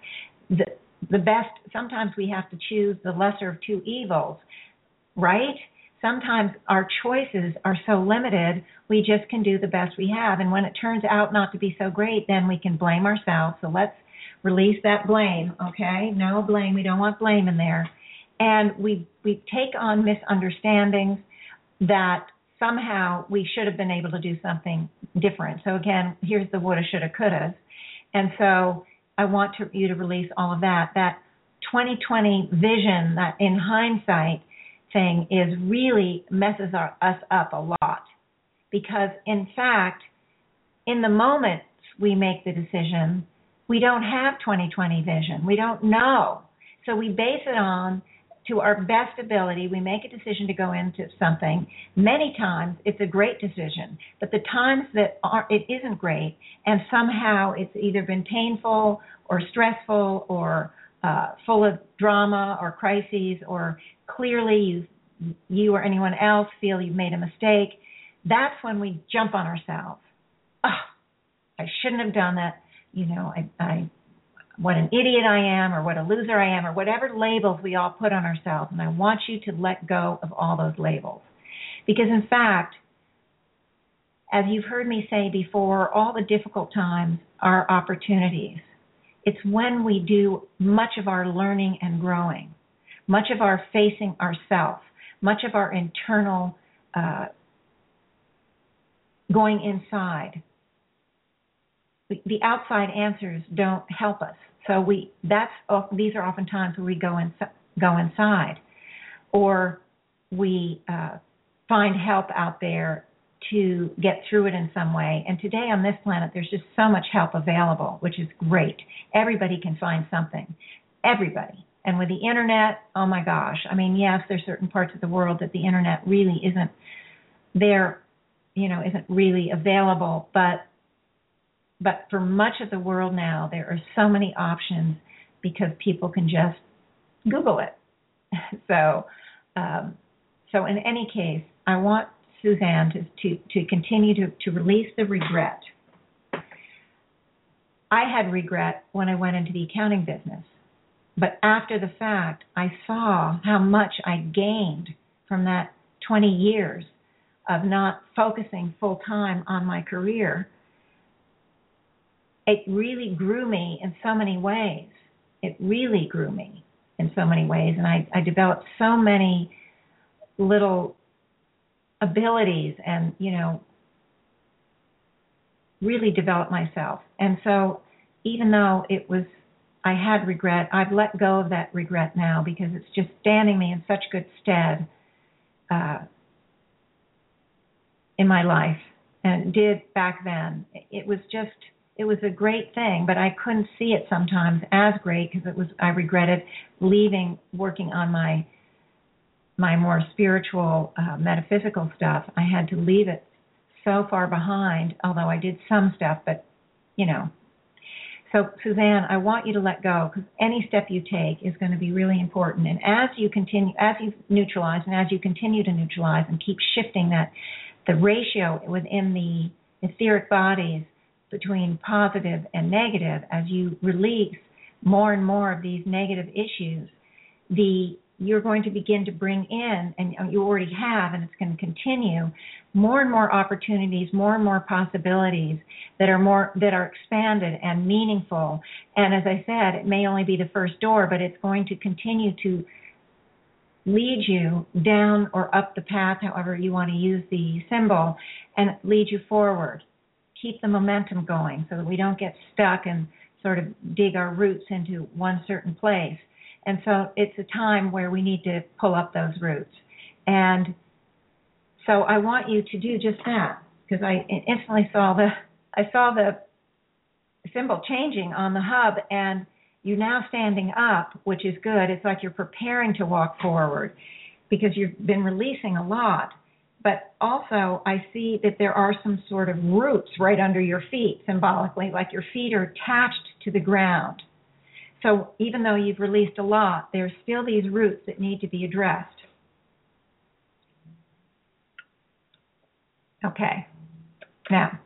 The, the best, sometimes we have to choose the lesser of two evils right? Sometimes our choices are so limited, we just can do the best we have. And when it turns out not to be so great, then we can blame ourselves. So let's release that blame, okay? No blame. We don't want blame in there. And we we take on misunderstandings that somehow we should have been able to do something different. So again, here's the woulda, shoulda, coulda. And so I want to, you to release all of that. That 2020 vision that in hindsight thing is really messes our, us up a lot. Because in fact in the moment we make the decision we don't have 2020 vision. We don't know. So we base it on to our best ability we make a decision to go into something many times it's a great decision but the times that are it isn't great and somehow it's either been painful or stressful or uh, full of drama or crises or clearly you you or anyone else feel you've made a mistake, that's when we jump on ourselves. Oh, I shouldn't have done that. You know, I, I, what an idiot I am, or what a loser I am, or whatever labels we all put on ourselves. And I want you to let go of all those labels. Because in fact, as you've heard me say before, all the difficult times are opportunities. It's when we do much of our learning and growing, much of our facing ourself, much of our internal uh, going inside. The outside answers don't help us. So we that's these are often times where we go in, go inside, or we uh, find help out there to get through it in some way. And today on this planet, there's just so much help available, which is great. Everybody can find something. Everybody. And with the internet, oh my gosh. I mean, yes, there's certain parts of the world that the internet really isn't there, you know, isn't really available, but but for much of the world now, there are so many options because people can just Google it. so, um, so in any case, I want Suzanne to to, to continue to, to release the regret. I had regret when I went into the accounting business. But after the fact, I saw how much I gained from that 20 years of not focusing full time on my career. It really grew me in so many ways. It really grew me in so many ways. And I, I developed so many little abilities and, you know, really developed myself. And so even though it was I had regret, I've let go of that regret now because it's just standing me in such good stead uh, in my life and did back then. It was just it was a great thing, but I couldn't see it sometimes as great because it was I regretted leaving working on my my more spiritual uh, metaphysical stuff. I had to leave it so far behind, although I did some stuff, but you know. So Suzanne, I want you to let go because any step you take is going to be really important. And as you continue, as you neutralize, and as you continue to neutralize and keep shifting that, the ratio within the etheric bodies between positive and negative, as you release more and more of these negative issues, the you're going to begin to bring in, and you already have, and it's going to continue, more and more opportunities, more and more possibilities that are more that are expanded and meaningful. And as I said, it may only be the first door, but it's going to continue to lead you down or up the path, however you want to use the symbol, and lead you forward. Keep the momentum going so that we don't get stuck and sort of dig our roots into one certain place. And so it's a time where we need to pull up those roots. And so I want you to do just that because I instantly saw the I saw the symbol changing on the hub and you now standing up, which is good. It's like you're preparing to walk forward because you've been releasing a lot. But also, I see that there are some sort of roots right under your feet, symbolically, like your feet are attached to the ground. So even though you've released a lot, there's still these roots that need to be addressed. Okay. Now,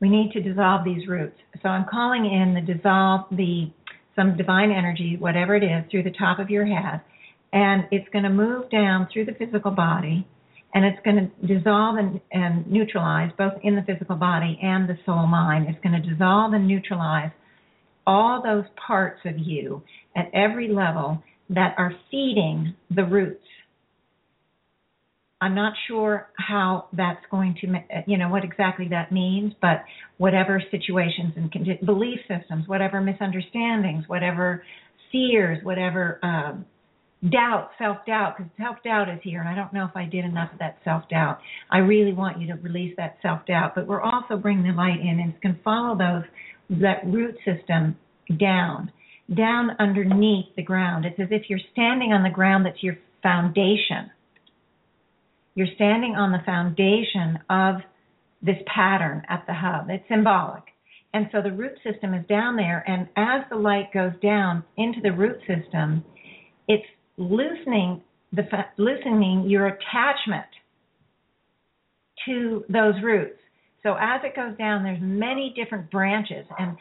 we need to dissolve these roots. So I'm calling in the dissolve the some divine energy, whatever it is, through the top of your head, and it's going to move down through the physical body, and it's going to dissolve and, and neutralize both in the physical body and the soul mind. It's going to dissolve and neutralize all those parts of you at every level that are feeding the roots I'm not sure how that's going to, you know, what exactly that means, but whatever situations and belief systems, whatever misunderstandings, whatever fears, whatever um, doubt, self doubt, because self doubt is here, and I don't know if I did enough of that self doubt. I really want you to release that self doubt, but we're also bringing the light in, and it's going to follow those that root system down, down underneath the ground. It's as if you're standing on the ground that's your foundation you're standing on the foundation of this pattern at the hub. It's symbolic. And so the root system is down there, and as the light goes down into the root system, it's loosening the loosening your attachment to those roots. So as it goes down, there's many different branches, and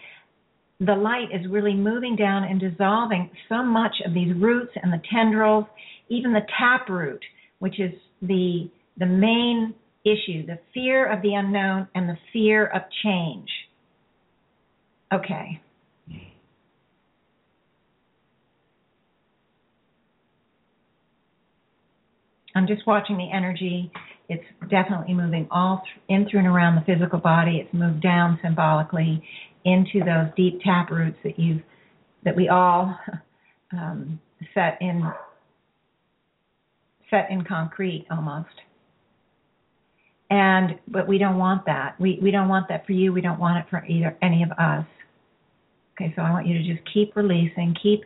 the light is really moving down and dissolving so much of these roots and the tendrils, even the taproot, which is the the main issue, the fear of the unknown and the fear of change. Okay. I'm just watching the energy. It's definitely moving all th- in through and around the physical body. It's moved down symbolically into those deep tap roots that you that we all um, set in set in concrete almost. And but we don't want that. We we don't want that for you. We don't want it for either any of us. Okay, so I want you to just keep releasing, keep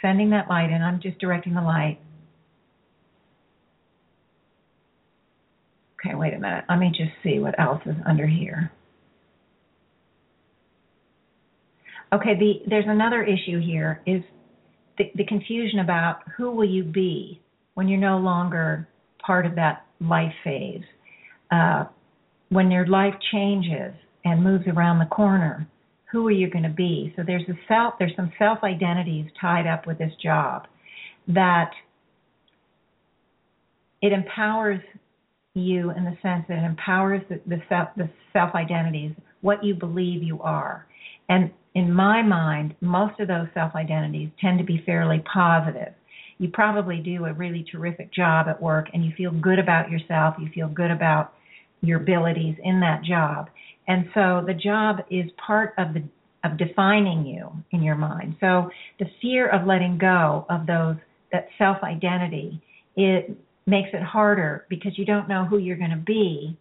sending that light in. I'm just directing the light. Okay, wait a minute. Let me just see what else is under here. Okay, the there's another issue here is the, the confusion about who will you be when you're no longer part of that life phase, uh, when your life changes and moves around the corner, who are you going to be? So there's a self, there's some self identities tied up with this job that it empowers you in the sense that it empowers the, the self the self identities, what you believe you are. And in my mind, most of those self identities tend to be fairly positive. You probably do a really terrific job at work and you feel good about yourself, you feel good about your abilities in that job. And so the job is part of the of defining you in your mind. So the fear of letting go of those that self identity it makes it harder because you don't know who you're going to be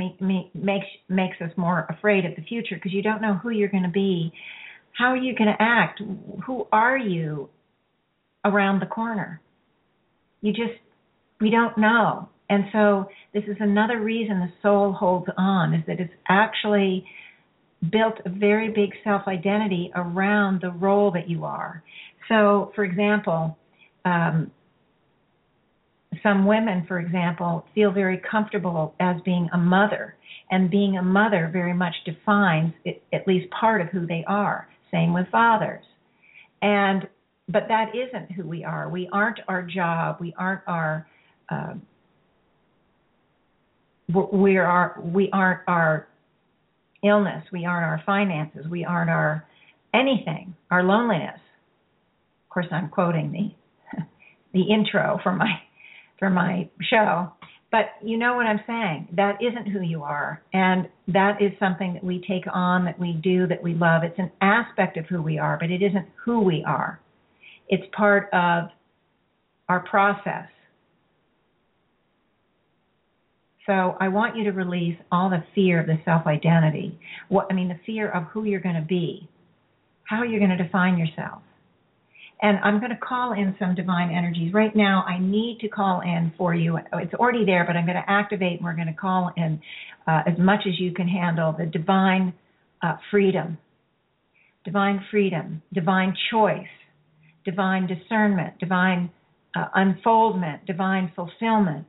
make, make, makes makes us more afraid of the future because you don't know who you're going to be. How are you going to act? Who are you around the corner? You just we don't know. And so this is another reason the soul holds on is that it's actually built a very big self identity around the role that you are. So for example um, some women, for example, feel very comfortable as being a mother, and being a mother very much defines it, at least part of who they are. Same with fathers, and but that isn't who we are. We aren't our job. We aren't our uh, we are we aren't our illness. We aren't our finances. We aren't our anything. Our loneliness. Of course, I'm quoting the the intro for my for my show. But you know what I'm saying? That isn't who you are. And that is something that we take on, that we do, that we love. It's an aspect of who we are, but it isn't who we are. It's part of our process. So I want you to release all the fear of the self identity. What I mean the fear of who you're going to be, how you're going to define yourself. And I'm going to call in some divine energies. Right now, I need to call in for you. It's already there, but I'm going to activate and we're going to call in uh, as much as you can handle the divine uh, freedom, divine freedom, divine choice, divine discernment, divine uh, unfoldment, divine fulfillment.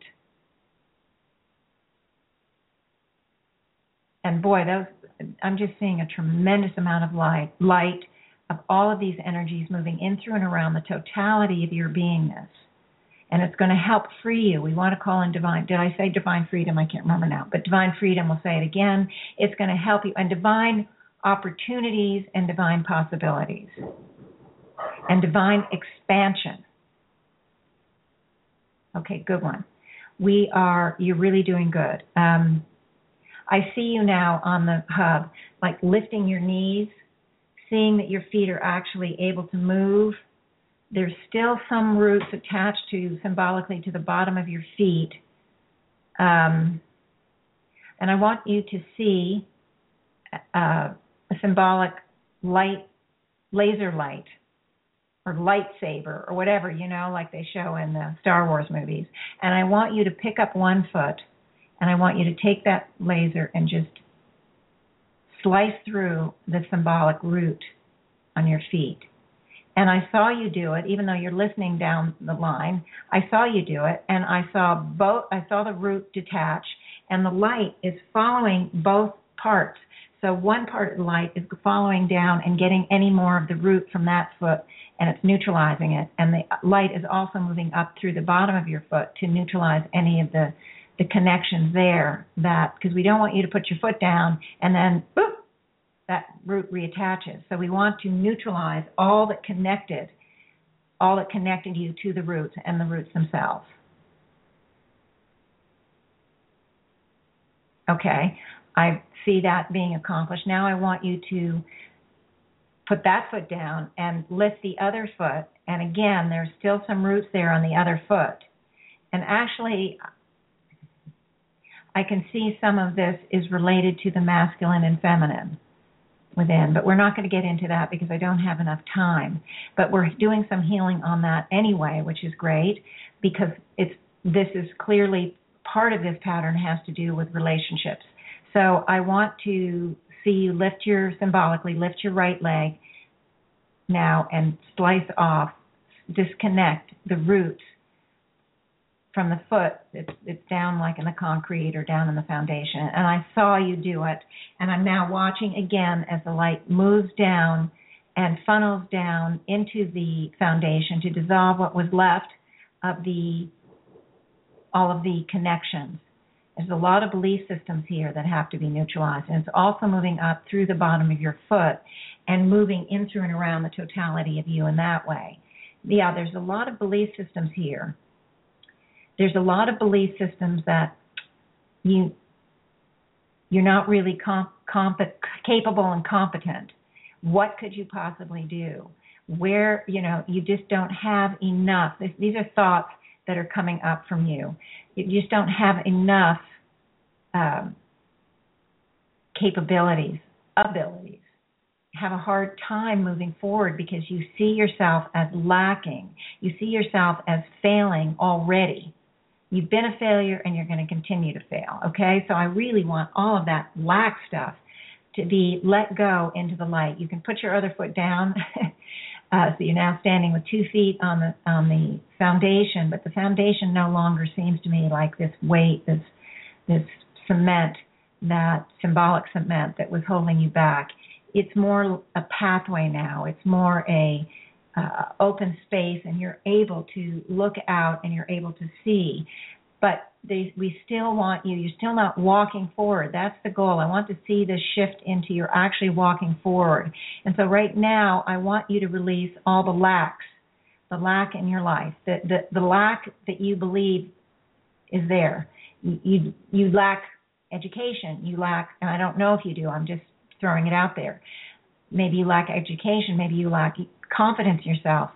And boy, those I'm just seeing a tremendous amount of light, light of all of these energies moving in through and around the totality of your beingness. And it's going to help free you. We want to call in divine. Did I say divine freedom? I can't remember now. But divine freedom, we'll say it again. It's going to help you. And divine opportunities and divine possibilities. And divine expansion. Okay, good one. We are, you're really doing good. Um, I see you now on the hub, like lifting your knees seeing that your feet are actually able to move. There's still some roots attached to symbolically to the bottom of your feet. Um, and I want you to see uh, a symbolic light, laser light, or lightsaber, or whatever, you know, like they show in the Star Wars movies. And I want you to pick up one foot, and I want you to take that laser and just slice through the symbolic root on your feet. And I saw you do it, even though you're listening down the line. I saw you do it, and I saw both. I saw the root detach, and the light is following both parts. So one part of the light is following down and getting any more of the root from that foot, and it's neutralizing it. And the light is also moving up through the bottom of your foot to neutralize any of the the connections there. That because we don't want you to put your foot down and then boop, that root reattaches. So we want to neutralize all that connected, all that connected you to the roots and the roots themselves. Okay, I see that being accomplished. Now I want you to put that foot down and lift the other foot. And again, there's still some roots there on the other foot. And actually, I can see some of this is related to the masculine and feminine within, but we're not going to get into that because I don't have enough time. But we're doing some healing on that anyway, which is great because it's this is clearly part of this pattern has to do with relationships. So I want to see you lift your symbolically lift your right leg now and slice off disconnect the roots from the foot. It's it's down like in the concrete or down in the foundation. And I saw you do it, and I'm now watching again as the light moves down and funnels down into the foundation to dissolve what was left of the all of the connections. There's a lot of belief systems here that have to be neutralized, and it's also moving up through the bottom of your foot and moving in through and around the totality of you in that way. Yeah, there's a lot of belief systems here. There's a lot of belief systems that you you're not really comp, comp, capable and competent. What could you possibly do? Where you know you just don't have enough. These are thoughts that are coming up from you. You just don't have enough um, capabilities, abilities. Have a hard time moving forward because you see yourself as lacking. You see yourself as failing already. You've been a failure and you're going to continue to fail. Okay? So I really want all of that lack stuff to be let go into the light. You can put your other foot down. uh, so you're now standing with two feet on the on the foundation, but the foundation no longer seems to me like this weight, this this cement, that symbolic cement that was holding you back. It's more a pathway now. It's more a uh, open space, and you're able to look out and you're able to see. But they, we still want you. You're still not walking forward. That's the goal. I want to see this shift into you're actually walking forward. And so right now, I want you to release all the lacks, the lack in your life, the the, the lack that you believe is there. You, you you lack education. You lack, and I don't know if you do. I'm just throwing it out there. Maybe you lack education. Maybe you lack confidence in yourself,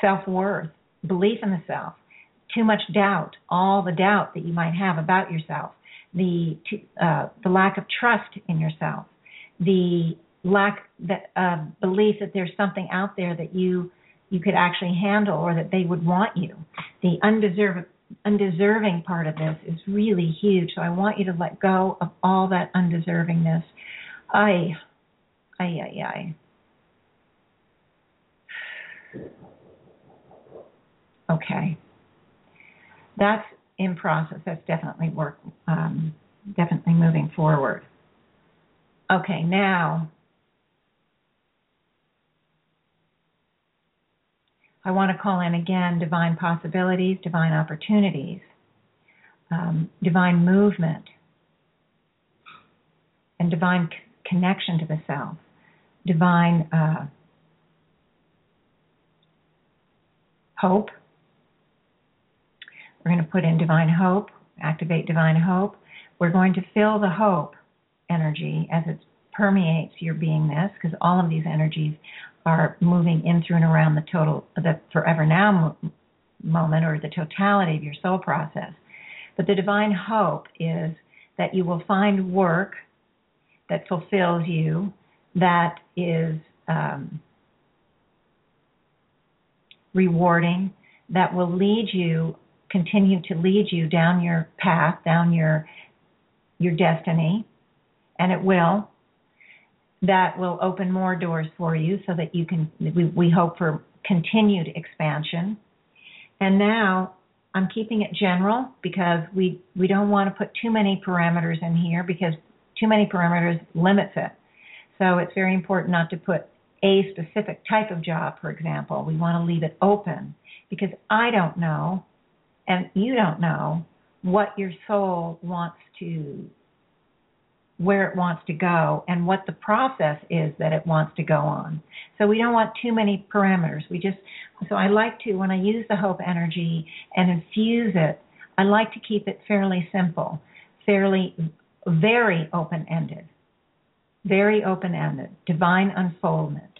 self worth, belief in the self too much doubt, all the doubt that you might have about yourself, the uh, the lack of trust in yourself, the lack that uh, belief that there's something out there that you you could actually handle or that they would want you. The undeserved undeserving part of this is really huge. So I want you to let go of all that undeservingness. I, I, I, I. Okay that's in process. That's definitely work, um, definitely moving forward. Okay, now I want to call in again divine possibilities, divine opportunities, um, divine movement, and divine c- connection to the self, divine uh, hope we're going to put in divine hope, activate divine hope. We're going to fill the hope energy as it permeates your beingness, because all of these energies are moving in through and around the total, the forever now moment or the totality of your soul process. But the divine hope is that you will find work that fulfills you, that is um, rewarding, that will lead you continue to lead you down your path, down your your destiny, and it will. That will open more doors for you so that you can we, we hope for continued expansion. And now I'm keeping it general because we we don't want to put too many parameters in here because too many parameters limits it. So it's very important not to put a specific type of job, for example. We want to leave it open because I don't know and you don't know what your soul wants to where it wants to go and what the process is that it wants to go on. So we don't want too many parameters. We just so I like to when I use the hope energy and infuse it, I like to keep it fairly simple, fairly very open-ended. Very open-ended, divine unfoldment.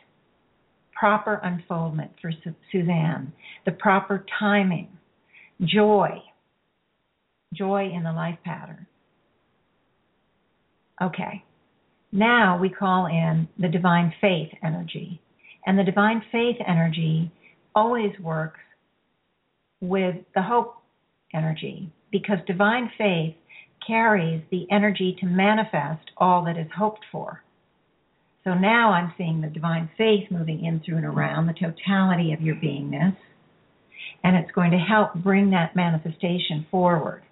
Proper unfoldment for Suzanne, the proper timing Joy. Joy in the life pattern. Okay. Now we call in the divine faith energy. And the divine faith energy always works with the hope energy because divine faith carries the energy to manifest all that is hoped for. So now I'm seeing the divine faith moving in through and around the totality of your beingness and it's going to help bring that manifestation forward.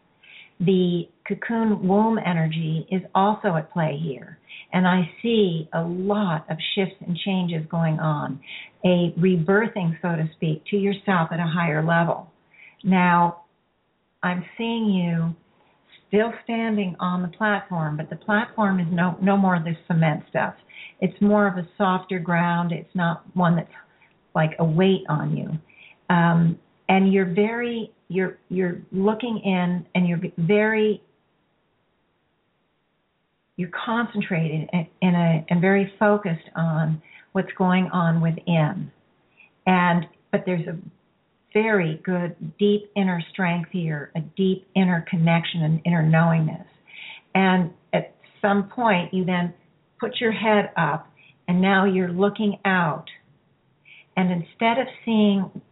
The cocoon womb energy is also at play here, and I see a lot of shifts and changes going on, a rebirthing, so to speak, to yourself at a higher level. Now, I'm seeing you still standing on the platform, but the platform is no no more of this cement stuff. It's more of a softer ground. It's not one that's like a weight on you. Um, and you're very you're you're looking in and you're very you're concentrated and, a, and very focused on what's going on within. And but there's a very good deep inner strength here, a deep inner connection and inner knowingness. And at some point you then put your head up and now you're looking out. And instead of seeing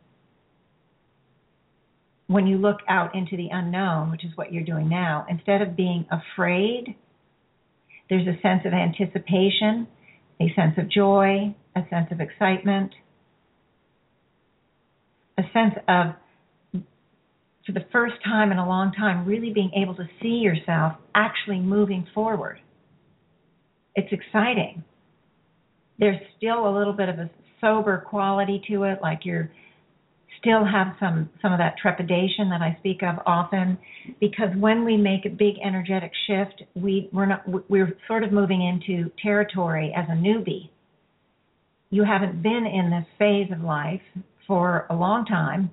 when you look out into the unknown, which is what you're doing now, instead of being afraid, there's a sense of anticipation, a sense of joy, a sense of excitement, a sense of, for the first time in a long time, really being able to see yourself actually moving forward. It's exciting. There's still a little bit of a sober quality to it, like you're still have some some of that trepidation that I speak of often because when we make a big energetic shift we we're not we're sort of moving into territory as a newbie you haven't been in this phase of life for a long time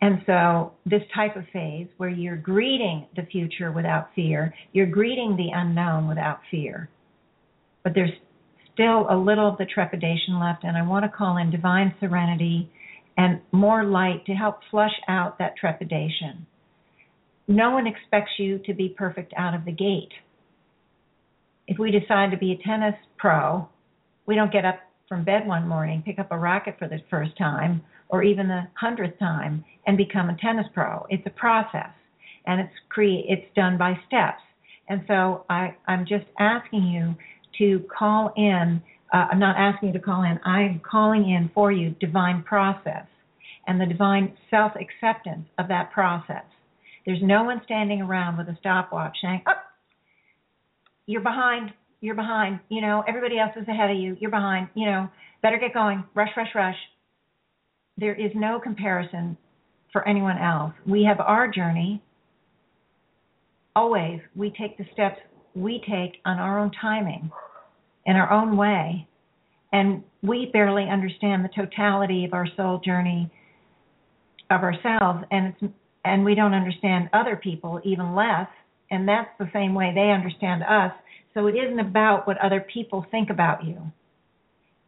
and so this type of phase where you're greeting the future without fear you're greeting the unknown without fear but there's still a little of the trepidation left and I want to call in divine serenity and more light to help flush out that trepidation. No one expects you to be perfect out of the gate. If we decide to be a tennis pro, we don't get up from bed one morning, pick up a racket for the first time, or even the hundredth time, and become a tennis pro. It's a process, and it's cre- it's done by steps. And so I, I'm just asking you to call in uh, I'm not asking you to call in. I'm calling in for you divine process and the divine self acceptance of that process. There's no one standing around with a stopwatch saying, "Oh, you're behind. You're behind. You know, everybody else is ahead of you. You're behind. You know, better get going. Rush, rush, rush." There is no comparison for anyone else. We have our journey. Always, we take the steps we take on our own timing in our own way. And we barely understand the totality of our soul journey of ourselves and it's and we don't understand other people even less and that's the same way they understand us so it isn't about what other people think about you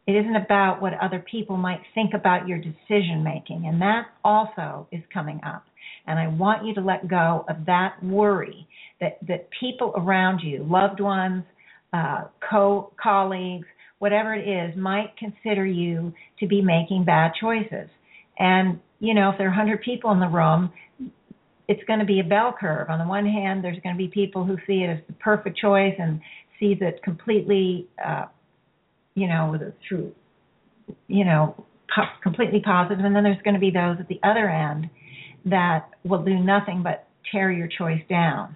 it isn't about what other people might think about your decision making and that also is coming up and i want you to let go of that worry that that people around you loved ones uh, co colleagues, whatever it is, might consider you to be making bad choices. And you know, if there are 100 people in the room, it's going to be a bell curve. On the one hand, there's going to be people who see it as the perfect choice and sees it completely, uh, you know, through, you know, po- completely positive, and then there's going to be those at the other end that will do nothing but tear your choice down.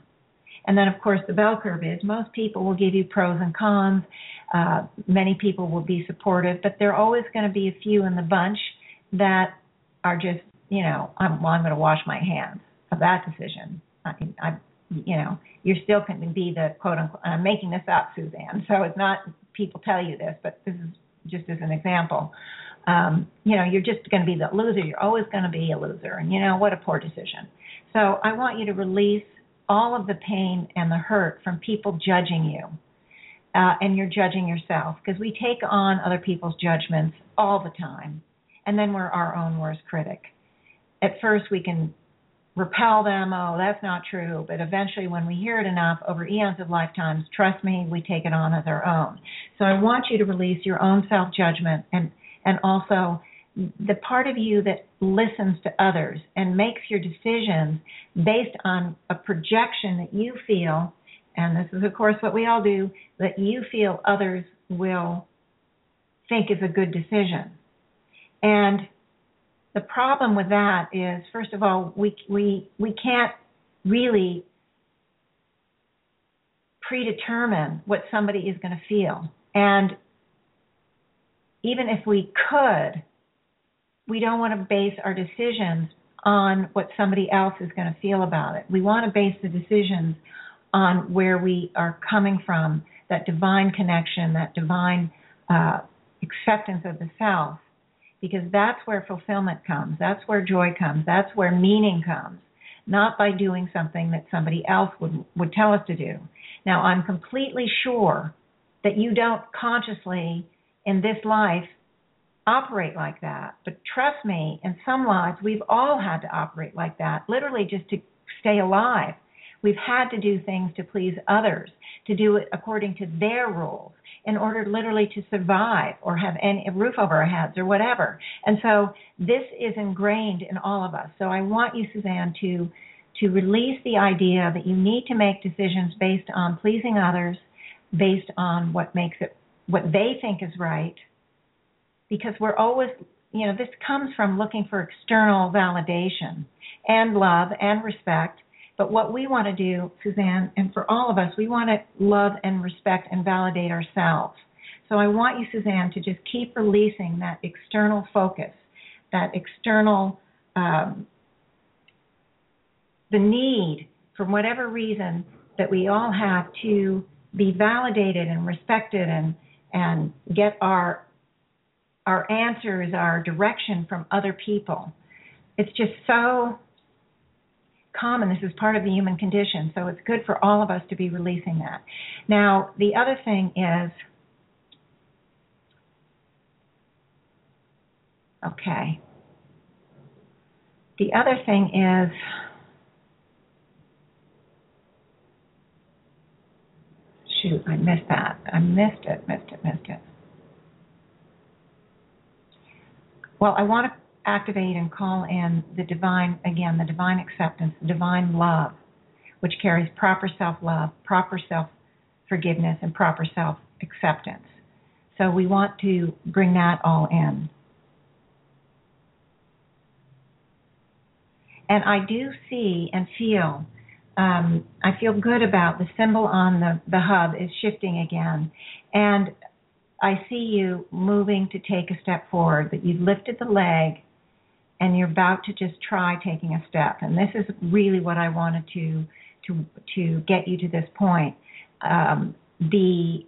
And then, of course, the bell curve is most people will give you pros and cons. Uh, many people will be supportive, but there are always going to be a few in the bunch that are just, you know, I'm, well, I'm going to wash my hands of that decision. I, I, you know, you're still going to be the quote unquote. I'm making this up, Suzanne. So it's not people tell you this, but this is just as an example. Um, you know, you're just going to be the loser. You're always going to be a loser, and you know what a poor decision. So I want you to release all of the pain and the hurt from people judging you. Uh, and you're judging yourself because we take on other people's judgments all the time, and then we're our own worst critic. At first, we can repel them, oh, that's not true, but eventually, when we hear it enough over eons of lifetimes, trust me, we take it on as our own. So, I want you to release your own self judgment and, and also the part of you that listens to others and makes your decisions based on a projection that you feel, and this is, of course, what we all do, that you feel others will think is a good decision. And the problem with that is, first of all, we we we can't really predetermine what somebody is going to feel, and even if we could, we don't want to base our decisions on what somebody else is going to feel about it. We want to base the decisions on where we are coming from, that divine connection, that divine uh, acceptance of the self because that's where fulfillment comes. That's where joy comes. That's where meaning comes. Not by doing something that somebody else would would tell us to do. Now, I'm completely sure that you don't consciously in this life operate like that. But trust me, in some lives we've all had to operate like that, literally just to stay alive. We've had to do things to please others, to do it according to their rules in order literally to survive or have any a roof over our heads or whatever. And so this is ingrained in all of us. So I want you, Suzanne, to to release the idea that you need to make decisions based on pleasing others, based on what makes it what they think is right, because we're always you know this comes from looking for external validation and love and respect but what we want to do, Suzanne, and for all of us, we want to love and respect and validate ourselves. So I want you, Suzanne, to just keep releasing that external focus, that external, um, the need, for whatever reason, that we all have to be validated and respected and and get our our answers, our direction from other people. It's just so common. This is part of the human condition. So it's good for all of us to be releasing that. Now, the other thing is okay. The other thing is shoot, I missed that. I missed it, missed it, missed it. Well, I want to activate and call in the divine, again, the divine acceptance, the divine love, which carries proper self love, proper self forgiveness, and proper self acceptance. So we want to bring that all in. And I do see and feel, um, I feel good about the symbol on the, the hub is shifting again. And I see you moving to take a step forward, that you've lifted the leg and you're about to just try taking a step. And this is really what I wanted to to to get you to this point. Um, the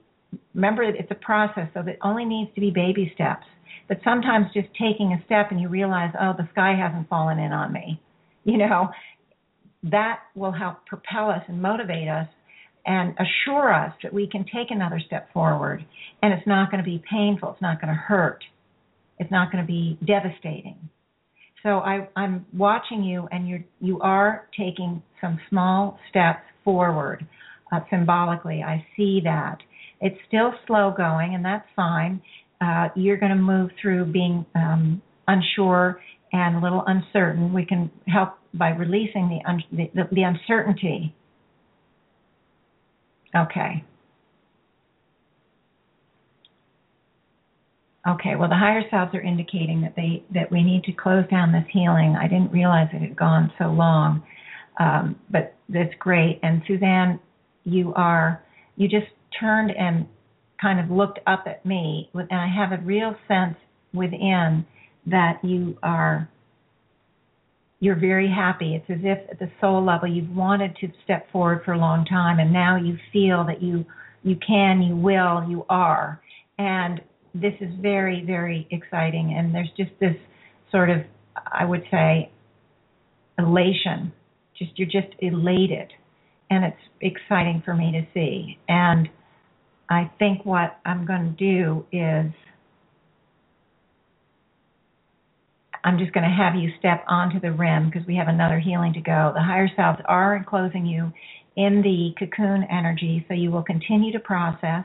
remember it's a process, so it only needs to be baby steps. But sometimes just taking a step and you realize, oh, the sky hasn't fallen in on me. You know, that will help propel us and motivate us and assure us that we can take another step forward and it's not going to be painful, it's not going to hurt, it's not going to be devastating. So I, I'm watching you, and you you are taking some small steps forward uh, symbolically. I see that. It's still slow going, and that's fine. Uh, you're going to move through being um, unsure and a little uncertain. We can help by releasing the, un- the, the, the uncertainty. Okay. Okay, well, the higher selves are indicating that they that we need to close down this healing. I didn't realize it had gone so long, um, but that's great. And Suzanne, you are you just turned and kind of looked up at me, and I have a real sense within that you are you're very happy. It's as if at the soul level you've wanted to step forward for a long time, and now you feel that you you can, you will, you are, and this is very, very exciting. And there's just this sort of, I would say, elation. Just you're just elated, and it's exciting for me to see. And I think what I'm going to do is I'm just going to have you step onto the rim because we have another healing to go. The higher selves are enclosing you in the cocoon energy, so you will continue to process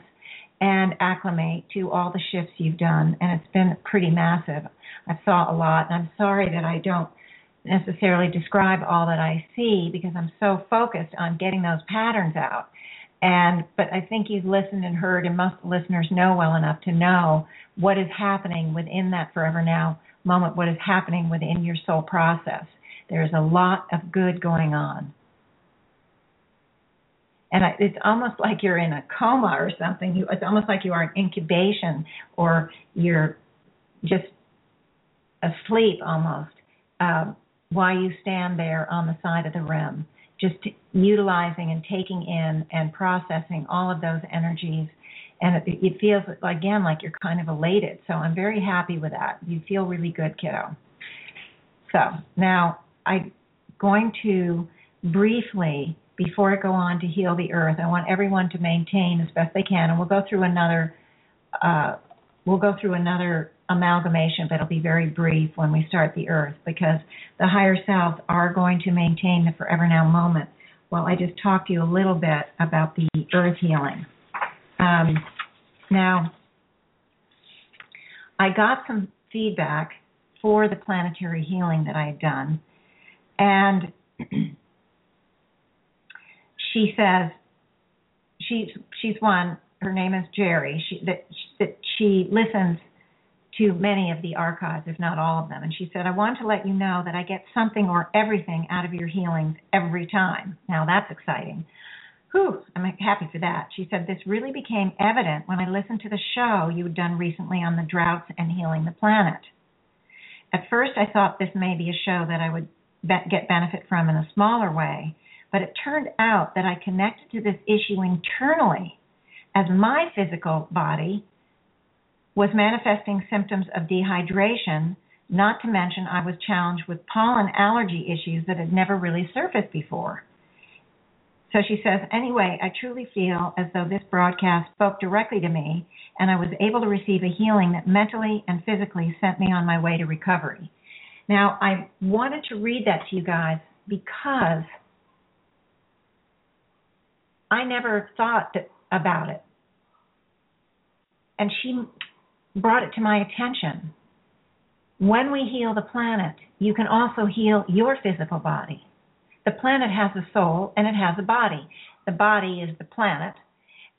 and acclimate to all the shifts you've done, and it's been pretty massive. I saw a lot, and I'm sorry that I don't necessarily describe all that I see because I'm so focused on getting those patterns out. And but I think you've listened and heard, and most listeners know well enough to know what is happening within that Forever Now moment what is happening within your soul process. There's a lot of good going on. And it's almost like you're in a coma or something. You, it's almost like you are in incubation or you're just asleep almost uh, while you stand there on the side of the rim, just utilizing and taking in and processing all of those energies and it, it feels again like you're kind of elated. So I'm very happy with that. You feel really good, kiddo. So now I'm going to briefly, before I go on to heal the earth, I want everyone to maintain as best they can, and we'll go through another. Uh, we'll go through another amalgamation, but it'll be very brief when we start the earth because the higher selves are going to maintain the forever now moment. Well, I just talked to you a little bit about the earth healing. Um, now, I got some feedback for the planetary healing that I had done, and she says she's she's one. Her name is Jerry. She that that she listens to many of the archives, if not all of them. And she said, I want to let you know that I get something or everything out of your healings every time. Now that's exciting. Whew, I'm happy for that. She said, This really became evident when I listened to the show you had done recently on the droughts and healing the planet. At first, I thought this may be a show that I would get benefit from in a smaller way, but it turned out that I connected to this issue internally as my physical body was manifesting symptoms of dehydration, not to mention I was challenged with pollen allergy issues that had never really surfaced before. So she says, anyway, I truly feel as though this broadcast spoke directly to me, and I was able to receive a healing that mentally and physically sent me on my way to recovery. Now, I wanted to read that to you guys because I never thought that, about it. And she brought it to my attention. When we heal the planet, you can also heal your physical body. The planet has a soul and it has a body. The body is the planet.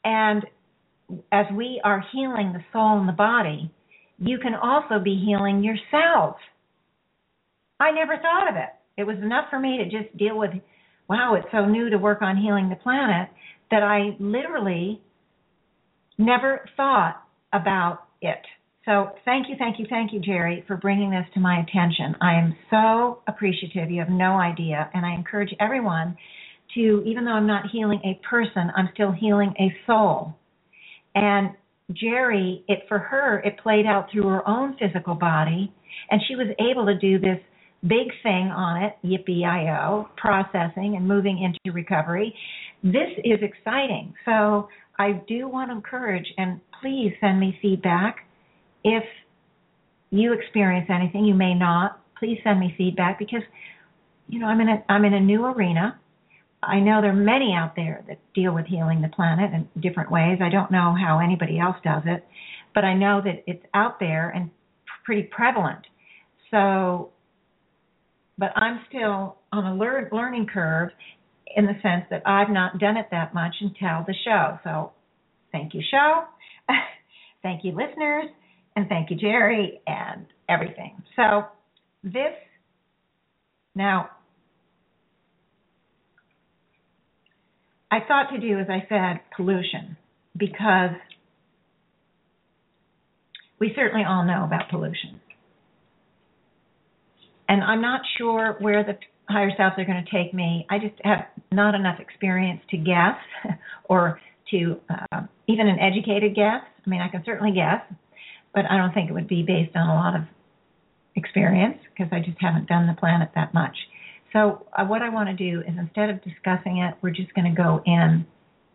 And as we are healing the soul and the body, you can also be healing yourself. I never thought of it. It was enough for me to just deal with, wow, it's so new to work on healing the planet that I literally never thought about it. So thank you, thank you, thank you, Jerry, for bringing this to my attention. I am so appreciative. You have no idea. And I encourage everyone to, even though I'm not healing a person, I'm still healing a soul. And Jerry, it for her, it played out through her own physical body, and she was able to do this big thing on it, yippee processing and moving into recovery. This is exciting. So I do want to encourage, and please send me feedback if you experience anything, you may not. Please send me feedback because you know I'm in a I'm in a new arena. I know there are many out there that deal with healing the planet in different ways. I don't know how anybody else does it, but I know that it's out there and pretty prevalent. So, but I'm still on a lear- learning curve in the sense that I've not done it that much until the show. So, thank you, show. thank you, listeners. And thank you, Jerry, and everything. So, this now, I thought to do, as I said, pollution, because we certainly all know about pollution. And I'm not sure where the higher selves are going to take me. I just have not enough experience to guess or to uh, even an educated guess. I mean, I can certainly guess, but I don't think it would be based on a lot of experience because I just haven't done the planet that much. So uh, what I want to do is instead of discussing it, we're just going to go in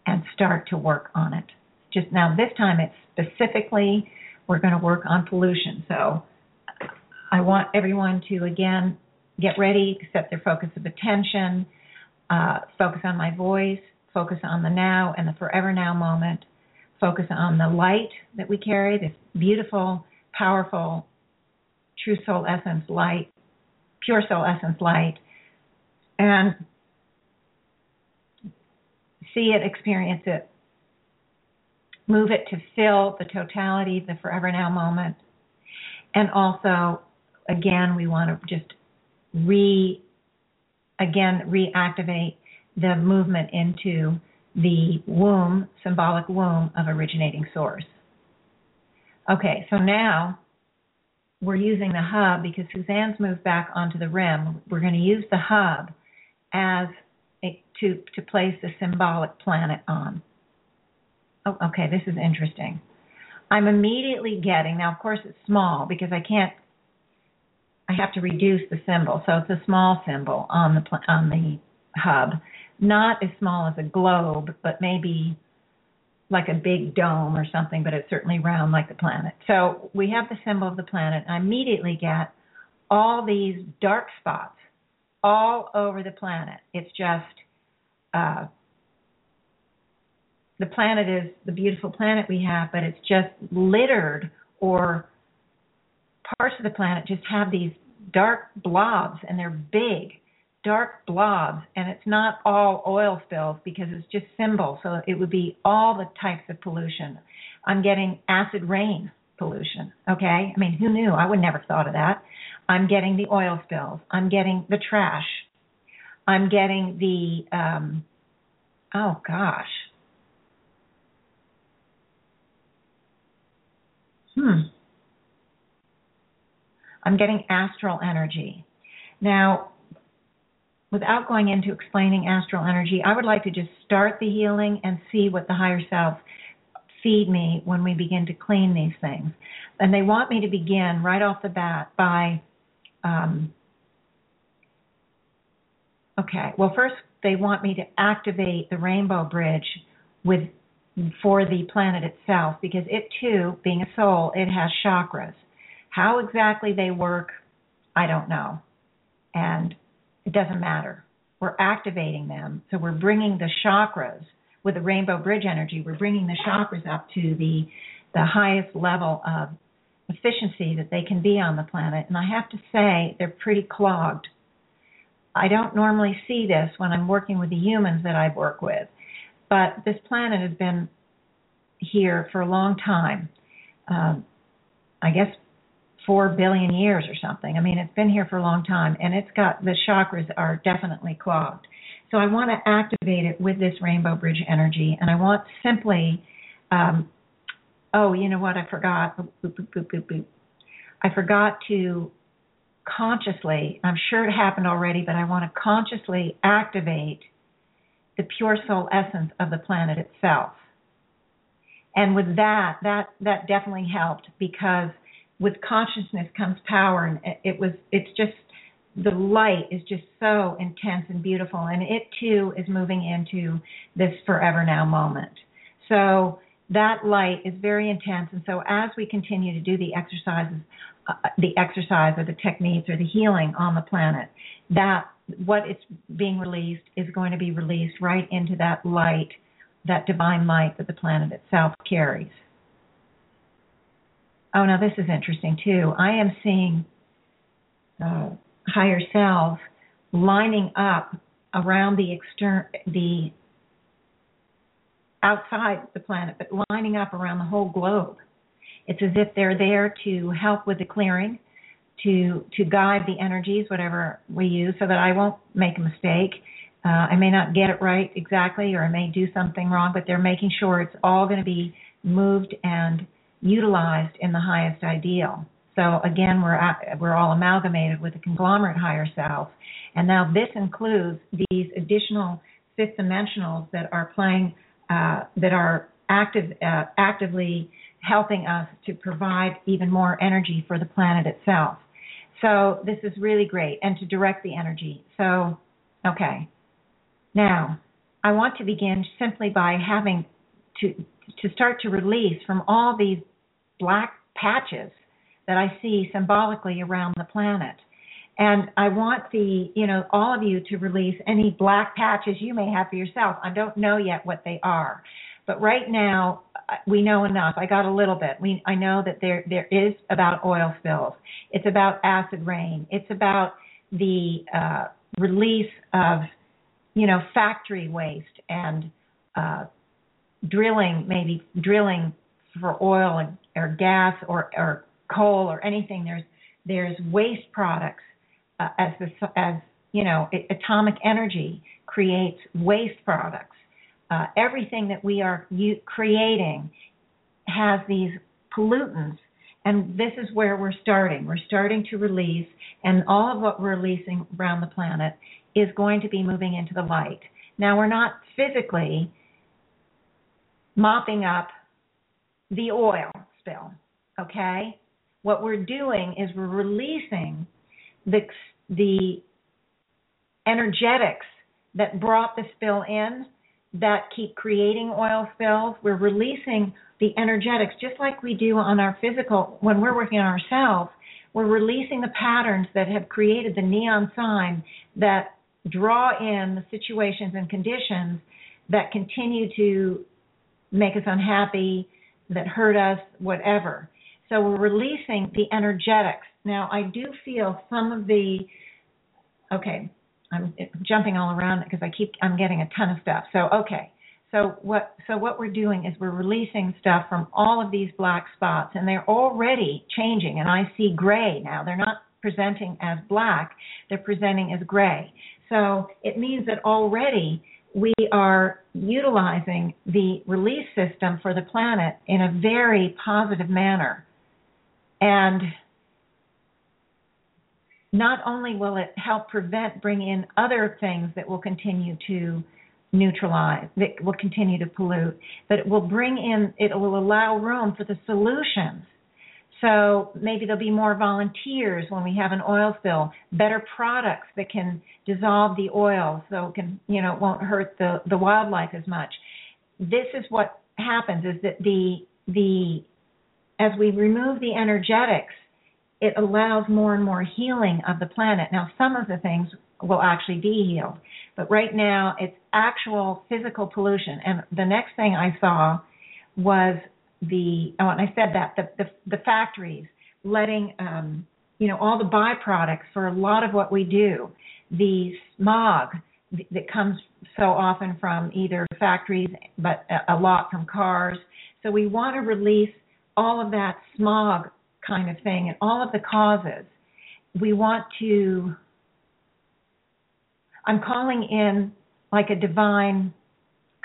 and start to work on it. Just now, this time it's specifically we're going to work on pollution. So I want everyone to again get ready, set their focus of attention, uh, focus on my voice, focus on the now and the forever now moment, focus on the light that we carry, this beautiful, powerful, true soul essence light, pure soul essence light, and see it, experience it, move it to fill the totality, the forever now moment, and also again, we want to just re again reactivate the movement into the womb, symbolic womb of originating source. Okay, so now we're using the hub because Suzanne's moved back onto the rim. We're going to use the hub as a, to to place the symbolic planet on. Oh, okay, this is interesting. I'm immediately getting now. Of course, it's small because I can't. I have to reduce the symbol, so it's a small symbol on the on the hub, not as small as a globe, but maybe like a big dome or something, but it's certainly round like the planet. So we have the symbol of the planet. I immediately get all these dark spots all over the planet. It's just uh, the planet is the beautiful planet we have, but it's just littered or parts of the planet just have these dark blobs and they're big dark blobs and it's not all oil spills because it's just symbol. So it would be all the types of pollution. I'm getting acid rain pollution okay? I mean who knew? I would never thought of that. I'm getting the oil spills. I'm getting the trash. I'm getting the um oh gosh. Hmm i'm getting astral energy now without going into explaining astral energy, I would like to just start the healing and see what the higher self feed me when we begin to clean these things. And they want me to begin right off the bat by, um, okay, well, first they want me to activate the rainbow bridge with for the planet itself because it too, being a soul, it has chakras. How exactly they work, I don't know. And it doesn't matter. We're activating them. So we're bringing the chakras with the rainbow bridge energy, we're bringing the chakras up to the the highest level of efficiency that they can be on the planet. And I have to say, they're pretty clogged. I don't normally see this when I'm working with the humans that I work with, but this planet has been here for a long time. Um, I guess four billion years or something. I mean, it's been here for a long time, and it's got the chakras are definitely clogged. So I want to activate it with this rainbow bridge energy, and I want simply, um, oh, you know what? I forgot. Boop, boop, boop. I forgot to consciously. I'm sure it happened already, but I want to consciously activate the pure soul essence of the planet itself. And with that, that that definitely helped because with consciousness comes power and it was it's just the light is just so intense and beautiful and it too is moving into this forever now moment. So that light is very intense and so as we continue to do the exercises uh, the exercise or the techniques or the healing on the planet that what is being released is going to be released right into that light that divine light that the planet itself carries Oh, now this is interesting too. I am seeing uh, higher selves lining up around the extern the outside the planet, but lining up around the whole globe. It's as if they're there to help with the clearing, to to guide the energies, whatever we use, so that I won't make a mistake. Uh, I may not get it right exactly, or I may do something wrong, but they're making sure it's all going to be moved and utilized in the highest ideal. So again, we're at, we're all amalgamated with the conglomerate higher self, and now this includes these additional fifth dimensionals that are playing uh, that are active uh, actively helping us to provide even more energy for the planet itself. So this is really great, and to direct the energy. So, okay, now I want to begin simply by having to to start to release from all these black patches that I see symbolically around the planet. And I want the, you know, all of you to release any black patches you may have for yourself. I don't know yet what they are. But right now, we know enough. I got a little bit. We I know that there there is about oil spills. It's about acid rain. It's about the uh, release of, you know, factory waste and uh, drilling, maybe drilling for oil and, or gas or, or coal or anything. There's there's waste products uh, as the as you know atomic energy creates waste products. Uh, everything that we are u- creating has these pollutants, and this is where we're starting. We're starting to release, and all of what we're releasing around the planet is going to be moving into the light. Now, we're not physically mopping up the oil spill, okay? What we're doing is we're releasing the the energetics that brought the spill in that keep creating oil spills. We're releasing the energetics just like we do on our physical when we're working on ourselves. We're releasing the patterns that have created the neon sign that draw in the situations and conditions that continue to make us unhappy, that hurt us, whatever. So we're releasing the energetics. Now, I do feel some of the, okay, I'm jumping all around because I keep, I'm getting a ton of stuff. So, okay. So what so what we're doing is we're releasing stuff from all of these black spots and they're already changing and I see gray now. They're not presenting as black, they're presenting as gray. So it means that already we are utilizing the release system for the planet in a very positive manner. And not only will it help prevent, bring in other things that will continue to neutralize, that will continue to pollute, but it will bring in, it will allow room for the solutions so maybe there'll be more volunteers when we have an oil spill, better products that can dissolve the oil so it can, you know, it won't hurt the, the wildlife as much. This is what happens is that the the as we remove the energetics, it allows more and more healing of the planet. Now some of the things will actually be healed. But right now it's actual physical pollution. And the next thing I saw was the oh, and I said that the the, the factories letting um, you know all the byproducts for a lot of what we do, the smog that comes so often from either factories, but a lot from cars. So we want to release all of that smog kind of thing and all of the causes. We want to. I'm calling in like a divine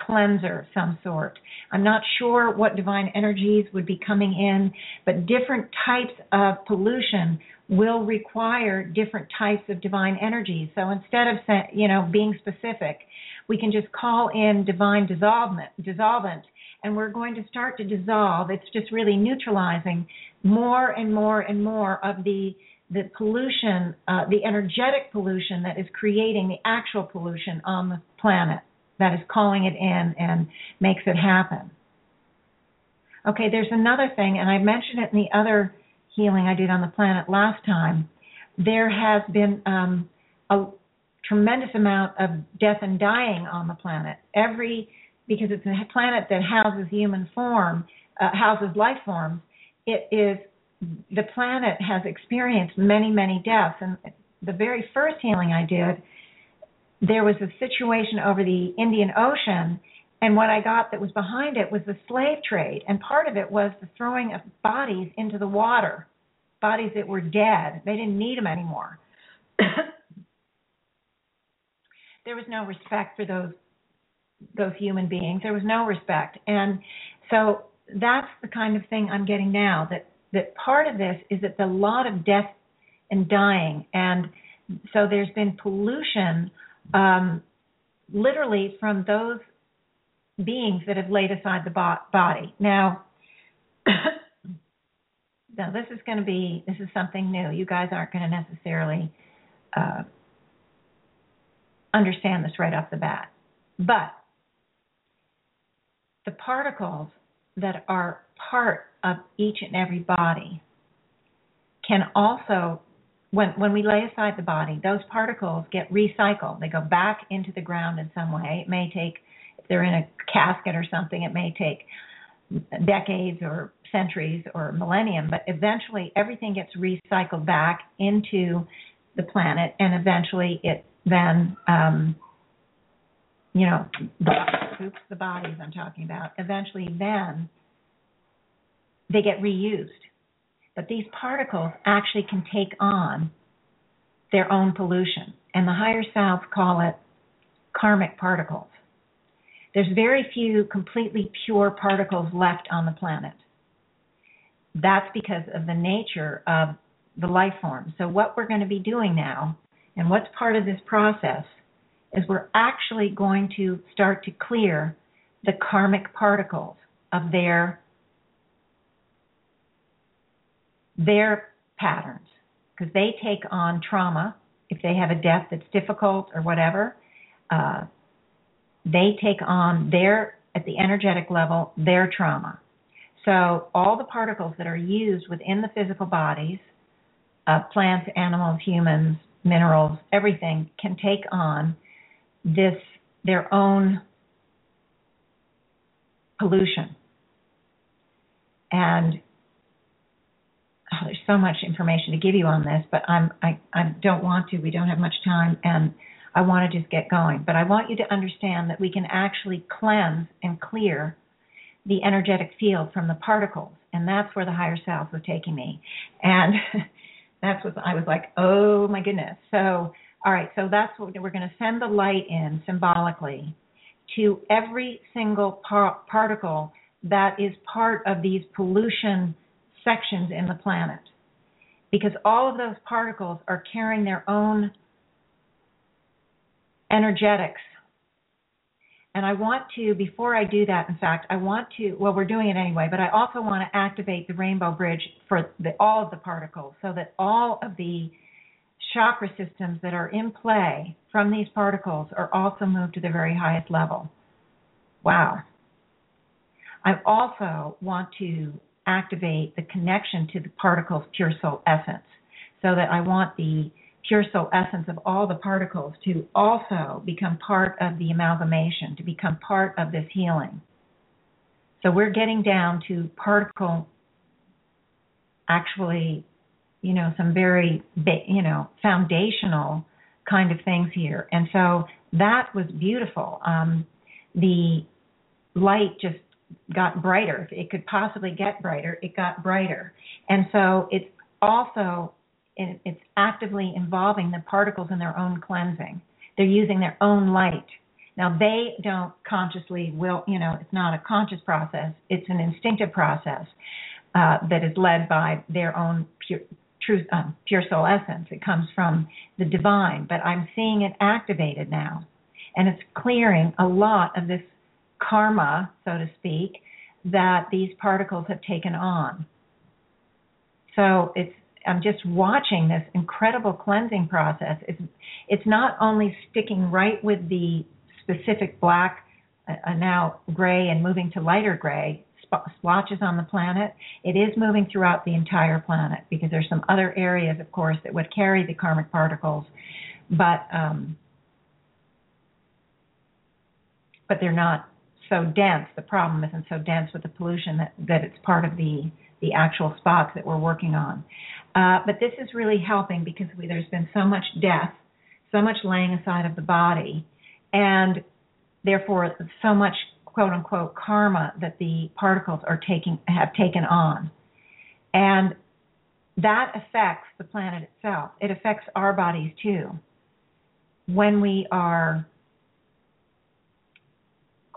cleanser of some sort. I'm not sure what divine energies would be coming in, but different types of pollution will require different types of divine energies. So instead of you know being specific, we can just call in divine dissolvent, dissolvent, and we're going to start to dissolve. It's just really neutralizing more and more and more of the the pollution, uh, the energetic pollution that is creating the actual pollution on the planet that is calling it in and makes it happen. Okay, there's another thing, and I mentioned it in the other healing I did on the planet last time. There has been um, a tremendous amount of death and dying on the planet. Every because it's a planet that houses human form, uh, houses life forms. It is the planet has experienced many, many deaths, and the very first healing I did there was a situation over the Indian Ocean, and what I got that was behind it was the slave trade, and part of it was the throwing of bodies into the water, bodies that were dead. They didn't need them anymore. there was no respect for those those human beings. There was no respect, and so that's the kind of thing I'm getting now. That that part of this is that the lot of death and dying, and so there's been pollution um, literally from those beings that have laid aside the body. Now, now this is going to be this is something new. You guys aren't going to necessarily uh, understand this right off the bat, but the particles that are part of each and every body can also when when we lay aside the body, those particles get recycled. They go back into the ground in some way. It may take if they're in a casket or something, it may take decades or centuries or millennium, but eventually everything gets recycled back into the planet and eventually it then um you know the oops the bodies I'm talking about eventually then they get reused but these particles actually can take on their own pollution. And the higher self call it karmic particles. There's very few completely pure particles left on the planet. That's because of the nature of the life form. So, what we're going to be doing now, and what's part of this process, is we're actually going to start to clear the karmic particles of their their patterns because they take on trauma. If they have a death that's difficult or whatever uh, they take on their at the energetic level their trauma. So all the particles that are used within the physical bodies of plants animals humans minerals everything can take on this their own pollution. And oh, there's so much information to give you on this, but I'm I, I don't want to. We don't have much time, and I want to just get going. But I want you to understand that we can actually cleanse and clear the energetic field from the particles, and that's where the higher self was taking me, and that's what I was like, oh my goodness. So all right, so that's what we're going to send the light in symbolically to every single par- particle that is part of these pollution sections in the planet. Because all of those particles are carrying their own energetics. And I want to, before I do that, in fact, I want to, well, we're doing it anyway, but I also want to activate the rainbow bridge for the, all of the particles so that all of the chakra systems that are in play from these particles are also moved to the very highest level. Wow. I also want to activate the connection to the particle's pure soul essence so that I want the pure soul essence of all the particles to also become part of the amalgamation, to become part of this healing. So we're getting down to particle, actually, you know, some very, you know, foundational kind of things here. And so that was beautiful. Um, the light just got brighter. It could possibly get brighter, it got brighter. And so it's also it's actively involving the particles in their own cleansing. They're using their own light. Now they don't consciously will, you know, it's not a conscious process. It's an instinctive process uh, that is led by their own pure, truth, um, pure soul essence. It comes from the divine, but I'm seeing it activated now, and it's clearing a lot of this karma, so to speak, that these particles have taken on. So it's I'm just watching this incredible cleansing process. It's it's not only sticking right with the specific black, uh, now gray, and moving to lighter gray splotches on the planet. It is moving throughout the entire planet because there's some other areas, of course, that would carry the karmic particles, but um, but they're not so dense. The problem isn't so dense with the pollution that, that it's part of the, the actual spots that we're working on. Uh, but this is really helping because we, there's been so much death, so much laying aside of the body, and therefore so much quote unquote karma that the particles are taking have taken on. And that affects the planet itself. It affects our bodies too. When we are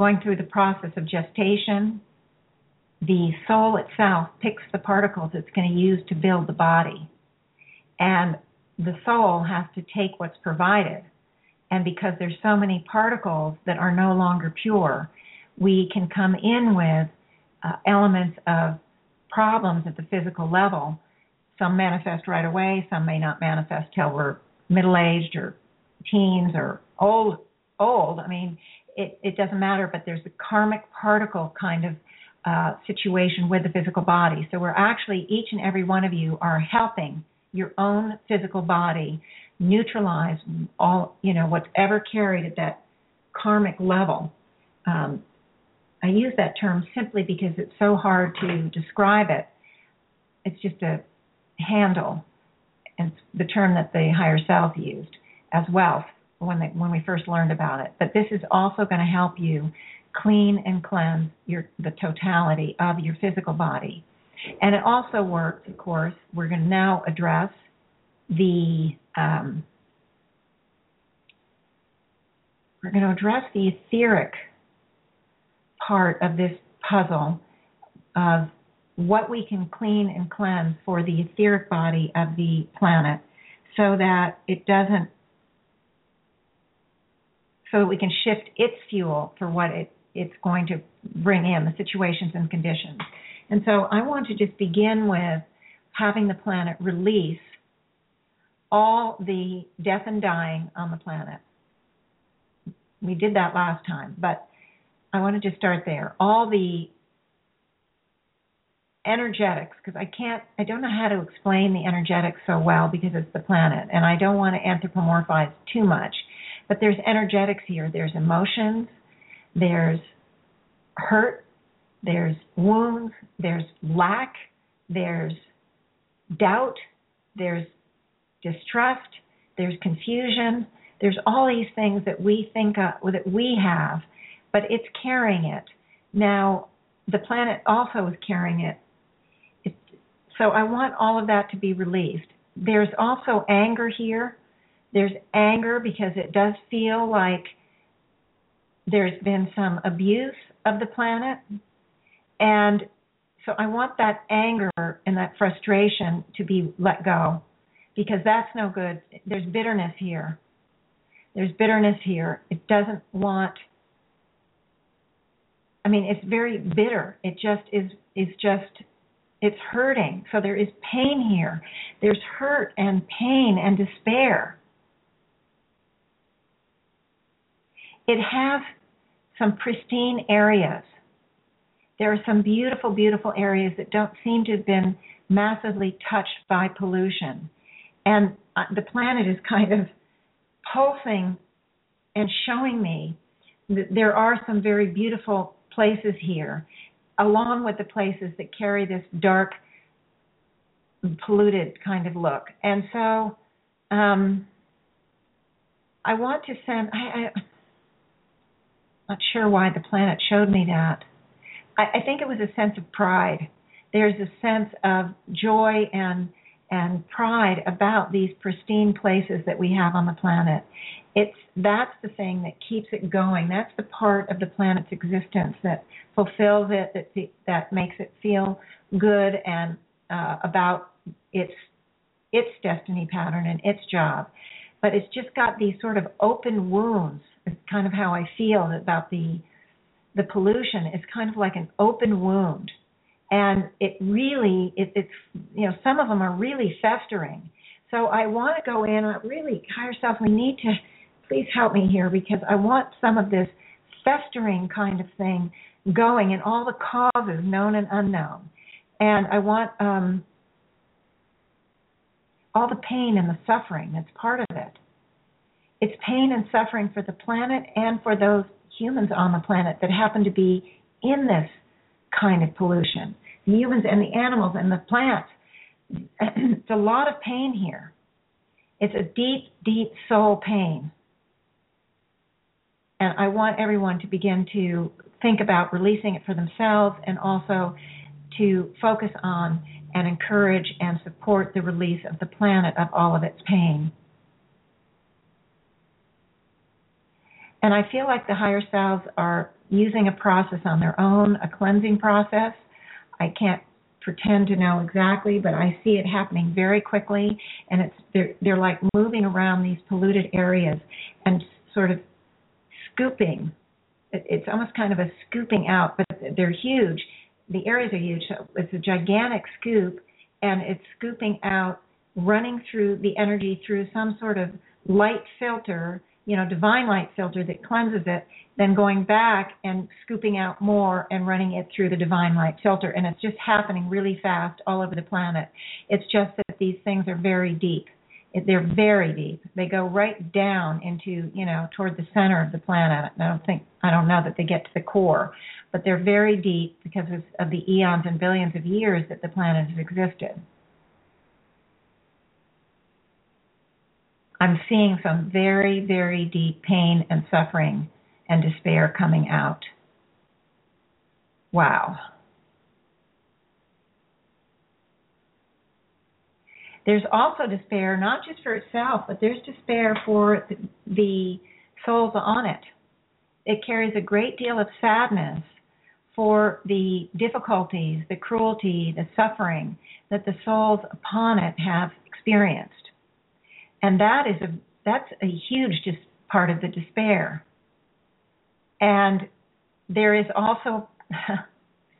going through the process of gestation, the soul itself picks the particles it's going to use to build the body. And the soul has to take what's provided. And because there's so many particles that are no longer pure, we can come in with uh, elements of problems at the physical level. Some manifest right away, some may not manifest till we're middle aged or teens or old old. I mean, it, it doesn't matter, but there's a karmic particle kind of uh, situation with the physical body. So we're actually, each and every one of you are helping your own physical body neutralize all, you know, what's ever carried at that karmic level. Um, I use that term simply because it's so hard to describe it. It's just a handle. It's the term that the higher self used as well when they, when we first learned about it. But this is also going to help you clean and cleanse your the totality of your physical body. And it also works, of course. We're going to now address the um, we're going to address the etheric part of this puzzle of what we can clean and cleanse for the etheric body of the planet so that it doesn't so that we can shift its fuel for what it, it's going to bring in the situations and conditions. And so I want to just begin with having the planet release all the death and dying on the planet. We did that last time, but I wanted to just start there. All the energetics, because I can't, I don't know how to explain the energetics so well because it's the planet, and I don't want to anthropomorphize too much. But there's energetics here. There's emotions. There's hurt. There's wounds. There's lack. There's doubt. There's distrust. There's confusion. There's all these things that we think of, that we have, but it's carrying it. Now, the planet also is carrying it. it. So I want all of that to be relieved. There's also anger here. There's anger because it does feel like there's been some abuse of the planet. And so I want that anger and that frustration to be let go because that's no good. There's bitterness here. There's bitterness here. It doesn't want I mean, it's very bitter. It just is is just it's hurting. So there is pain here. There's hurt and pain and despair. It has some pristine areas. There are some beautiful, beautiful areas that don't seem to have been massively touched by pollution. And uh, the planet is kind of pulsing and showing me that there are some very beautiful places here, along with the places that carry this dark, polluted kind of look. And so um, I want to send, I, I, not sure why the planet showed me that. I, I think it was a sense of pride. There's a sense of joy and and pride about these pristine places that we have on the planet. It's that's the thing that keeps it going. That's the part of the planet's existence that fulfills it, that that makes it feel good and uh, about its its destiny pattern and its job. But it's just got these sort of open wounds. It's kind of how I feel about the the pollution. It's kind of like an open wound and it really it, it's you know some of them are really festering so i want to go in and really higher self we need to please help me here because i want some of this festering kind of thing going and all the causes known and unknown and i want um all the pain and the suffering that's part of it it's pain and suffering for the planet and for those humans on the planet that happen to be in this kind of pollution the humans and the animals and the plants. it's a lot of pain here. It's a deep, deep soul pain. And I want everyone to begin to think about releasing it for themselves and also to focus on and encourage and support the release of the planet of all of its pain. And I feel like the higher selves are using a process on their own, a cleansing process I can't pretend to know exactly, but I see it happening very quickly, and it's they're they're like moving around these polluted areas and sort of scooping. it's almost kind of a scooping out, but they're huge. The areas are huge, so it's a gigantic scoop, and it's scooping out, running through the energy through some sort of light filter you know, divine light filter that cleanses it, then going back and scooping out more and running it through the divine light filter. And it's just happening really fast all over the planet. It's just that these things are very deep. They're very deep. They go right down into, you know, toward the center of the planet. I don't think, I don't know that they get to the core, but they're very deep because of the eons and billions of years that the planet has existed. I'm seeing some very, very deep pain and suffering and despair coming out. Wow. There's also despair, not just for itself, but there's despair for the souls on it. It carries a great deal of sadness for the difficulties, the cruelty, the suffering that the souls upon it have experienced. And that is a that's a huge dis- part of the despair. And there is also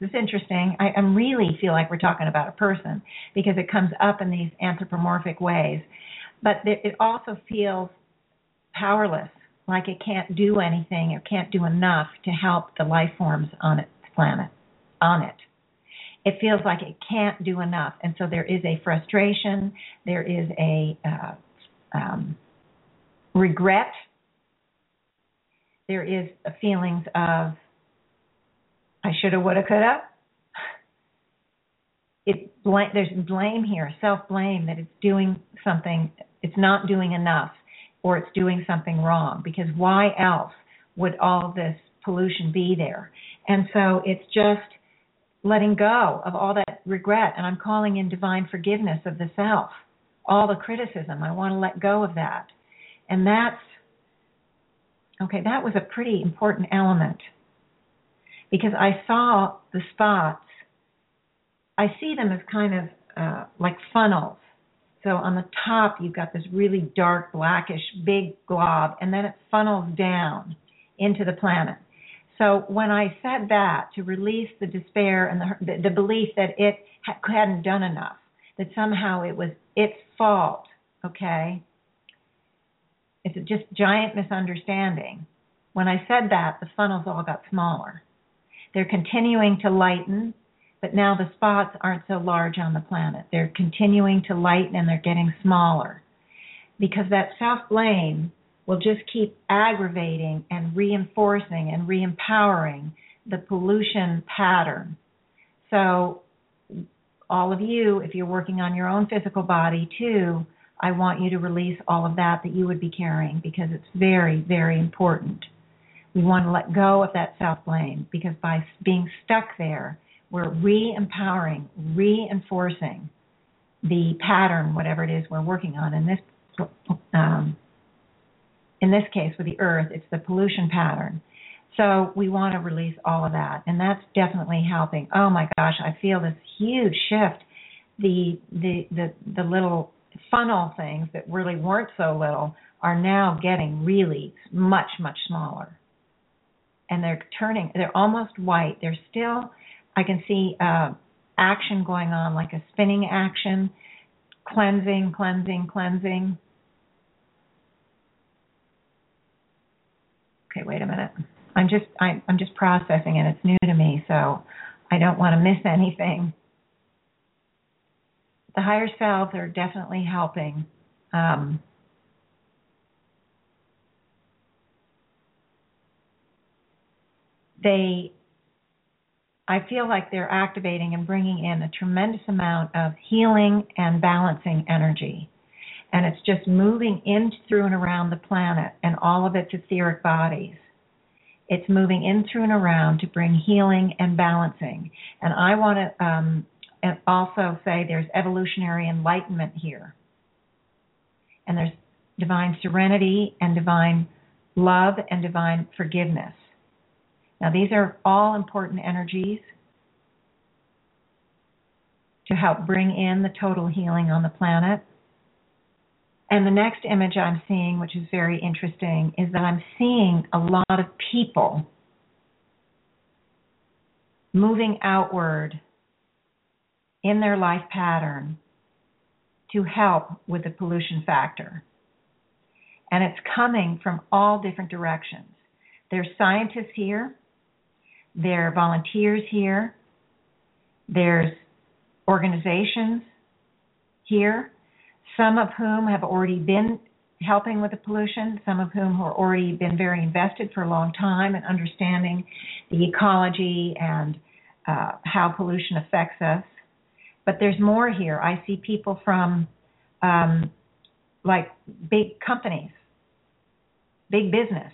this is interesting. I, I really feel like we're talking about a person because it comes up in these anthropomorphic ways, but it also feels powerless, like it can't do anything or can't do enough to help the life forms on its planet, on it. It feels like it can't do enough, and so there is a frustration, there is a uh, um, regret, there is a feelings of I shoulda, woulda, coulda. It there's blame here, self blame that it's doing something, it's not doing enough, or it's doing something wrong. Because why else would all this pollution be there? And so it's just letting go of all that regret, and I'm calling in divine forgiveness of the self, all the criticism. I want to let go of that, and that's okay. That was a pretty important element because I saw the spots. I see them as kind of uh, like funnels. So on the top, you've got this really dark, blackish, big glob, and then it funnels down into the planet. So when I said that to release the despair and the, the, belief that it ha- hadn't done enough, that somehow it was its fault, okay? It's just giant misunderstanding. When I said that, the funnels all got smaller. They're continuing to lighten, but now the spots aren't so large on the planet. They're continuing to lighten and they're getting smaller because that self blame will just keep aggravating and reinforcing and re-empowering the pollution pattern. So, all of you, if you're working on your own physical body too, I want you to release all of that that you would be carrying because it's very, very important. We want to let go of that self blame because by being stuck there, we're re empowering, reinforcing the pattern, whatever it is we're working on. In this, um, in this case, with the earth, it's the pollution pattern. So we want to release all of that, and that's definitely helping. Oh my gosh, I feel this huge shift. The the the the little funnel things that really weren't so little are now getting really much much smaller and they're turning they're almost white. They're still i can see uh action going on like a spinning action cleansing cleansing cleansing. Okay wait a minute. I'm just I, i'm just processing it it's new to me so i don't want to miss anything. The higher selves are definitely helping um, they I feel like they're activating and bringing in a tremendous amount of healing and balancing energy. And it's just moving in through and around the planet and all of its etheric bodies. It's moving in through and around to bring healing and balancing. And I want to um, also say there's evolutionary enlightenment here. And there's divine serenity and divine love and divine forgiveness. Now, these are all important energies to help bring in the total healing on the planet. And the next image I'm seeing, which is very interesting, is that I'm seeing a lot of people moving outward in their life pattern to help with the pollution factor. And it's coming from all different directions. There's scientists here there are volunteers here. There's organizations here, some of whom have already been helping with the pollution, some of whom have already been very invested for a long time in understanding the ecology and uh, how pollution affects us. But there's more here. I see people from um, like big companies, big business,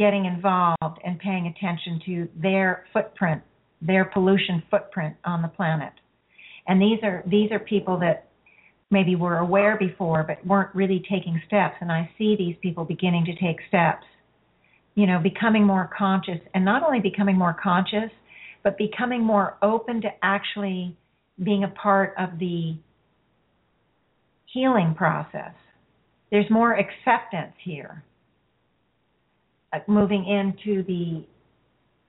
getting involved and paying attention to their footprint, their pollution footprint on the planet. And these are these are people that maybe were aware before but weren't really taking steps. And I see these people beginning to take steps you know becoming more conscious and not only becoming more conscious but becoming more open to actually being a part of the healing process. There's more acceptance here moving into the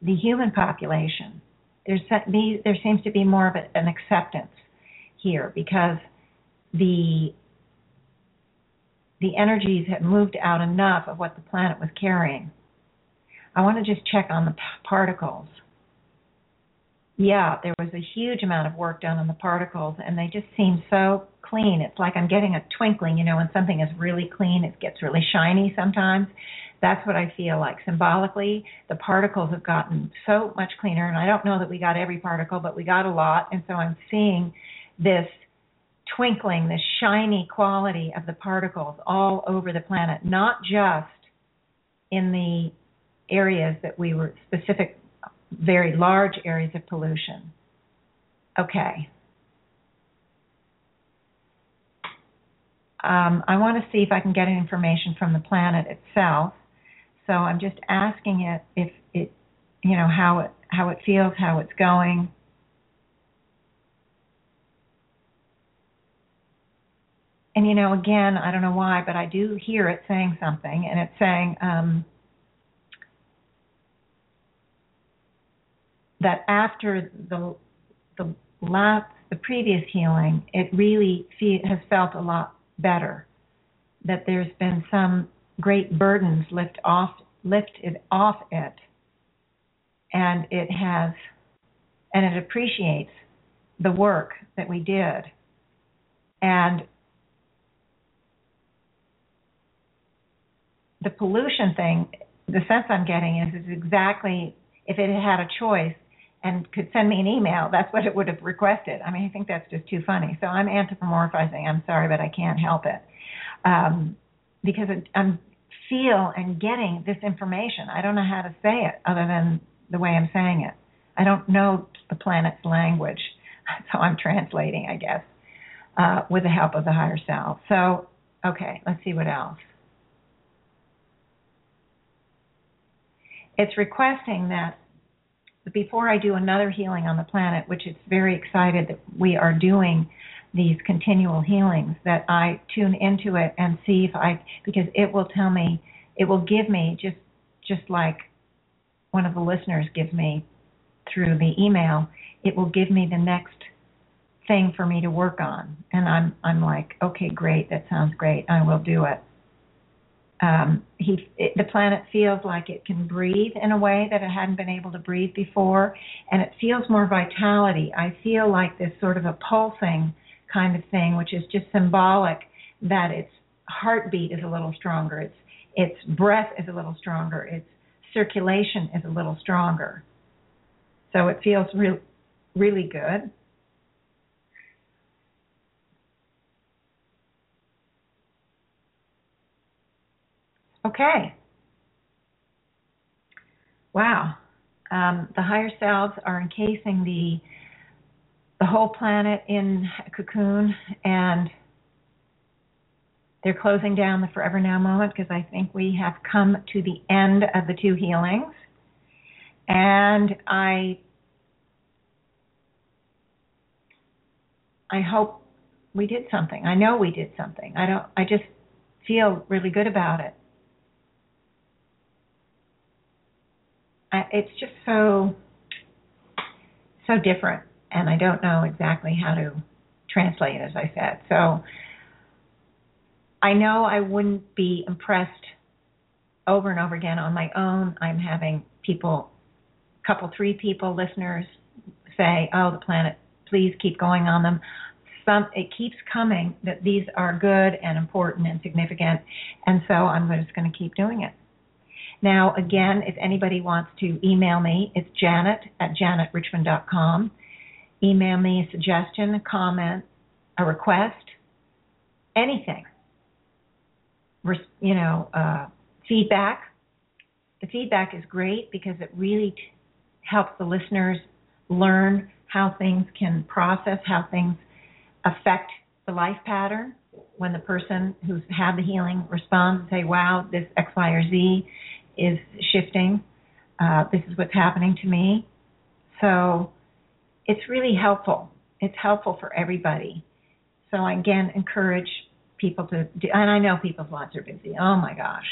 the human population there's there seems to be more of an acceptance here because the the energies had moved out enough of what the planet was carrying. I want to just check on the particles. Yeah, there was a huge amount of work done on the particles, and they just seem so clean. It's like I'm getting a twinkling, you know, when something is really clean, it gets really shiny sometimes. That's what I feel like. Symbolically, the particles have gotten so much cleaner, and I don't know that we got every particle, but we got a lot, and so I'm seeing this twinkling, this shiny quality of the particles all over the planet, not just in the areas that we were specific, very large areas of pollution. Okay. Um, I want to see if I can get information from the planet itself. So I'm just asking it if it, you know, how it how it feels, how it's going. and you know, again, I don't know why, but I do hear it saying something, and it's saying um, that after the the last the previous healing, it really fe- has felt a lot better. That there's been some great burdens lift off lifted off it, and it has, and it appreciates the work that we did, and the pollution thing, the sense I'm getting is is exactly if it had had a choice and could send me an email, that's what it would have requested. I mean, I think that's just too funny. So I'm anthropomorphizing. I'm sorry, but I can't help it um, because it, I'm feel and getting this information. I don't know how to say it other than the way I'm saying it. I don't know the planet's language, so I'm translating, I guess, uh, with the help of the higher self. So, okay, let's see what else. it's requesting that before I do another healing on the planet, which is very excited that we are doing these continual healings, that I tune into it and see if I because it will tell me, it will give me just just like one of the listeners gives me through the email, it will give me the next thing for me to work on. And I'm I'm like, okay, great, that sounds great. I will do it um, he it, the planet feels like it can breathe in a way that it hadn't been able to breathe before, and it feels more vitality. I feel like this sort of a pulsing kind of thing, which is just symbolic that its heartbeat is a little stronger, its its breath is a little stronger, its circulation is a little stronger. So it feels real, really good. Okay. Wow. Um, the higher selves are encasing the the whole planet in a cocoon, and they're closing down the Forever Now moment because I think we have come to the end of the two healings. And I I hope we did something. I know we did something. I don't I just feel really good about it. It's just so so different, and I don't know exactly how to translate it, as I said. So I know I wouldn't be impressed over and over again on my own. I'm having people, couple, three people, listeners say, "Oh, the planet, please keep going on them." Some it keeps coming that these are good and important and significant, and so I'm just going to keep doing it. Now, again, if anybody wants to email me, it's janet at janetrichmond.com. Email me a suggestion, a comment, a request, anything. You know, uh, feedback. The feedback is great because it really t- helps the listeners learn how things can process, how things affect the life pattern when the person who's had the healing responds and say, "Wow, this X, Y, or Z is shifting. Uh, this is what's happening to me." So it's really helpful. It's helpful for everybody. So I again encourage people to do, and I know people's lives are busy. Oh my gosh.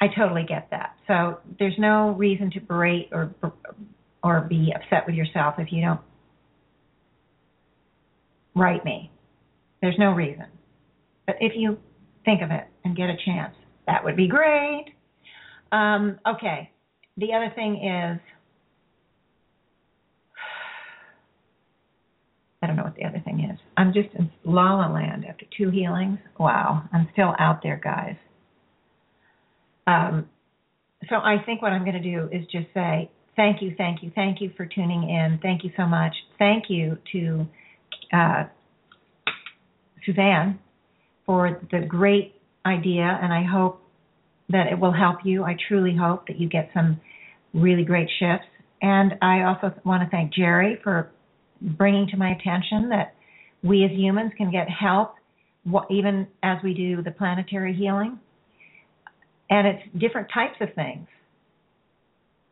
I totally get that. So there's no reason to berate or or be upset with yourself if you don't write me. There's no reason. But if you think of it and get a chance, that would be great. Um, okay. The other thing is I don't know what the other thing is. I'm just in la la land after two healings. Wow, I'm still out there, guys. Um, so I think what I'm going to do is just say thank you, thank you, thank you for tuning in. Thank you so much. Thank you to uh, Suzanne for the great idea, and I hope that it will help you. I truly hope that you get some really great shifts. And I also want to thank Jerry for bringing to my attention that we as humans can get help even as we do the planetary healing. And it's different types of things.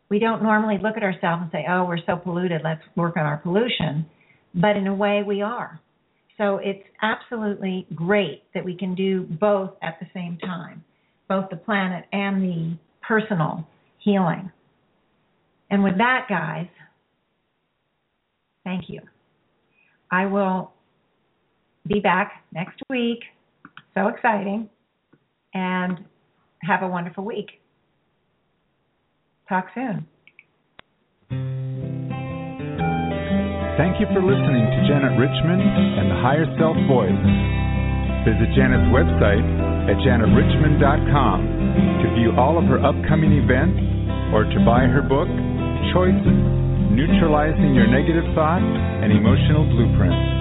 We don't normally look at ourselves and say, oh, we're so polluted, let's work on our pollution. But in a way, we are. So it's absolutely great that we can do both at the same time, both the planet and the personal healing. And with that, guys, Thank you. I will be back next week. So exciting. And have a wonderful week. Talk soon. Thank you for listening to Janet Richmond and the Higher Self Voice. Visit Janet's website at janetrichmond.com to view all of her upcoming events or to buy her book, Choices Neutralizing Your Negative Thoughts and Emotional Blueprints.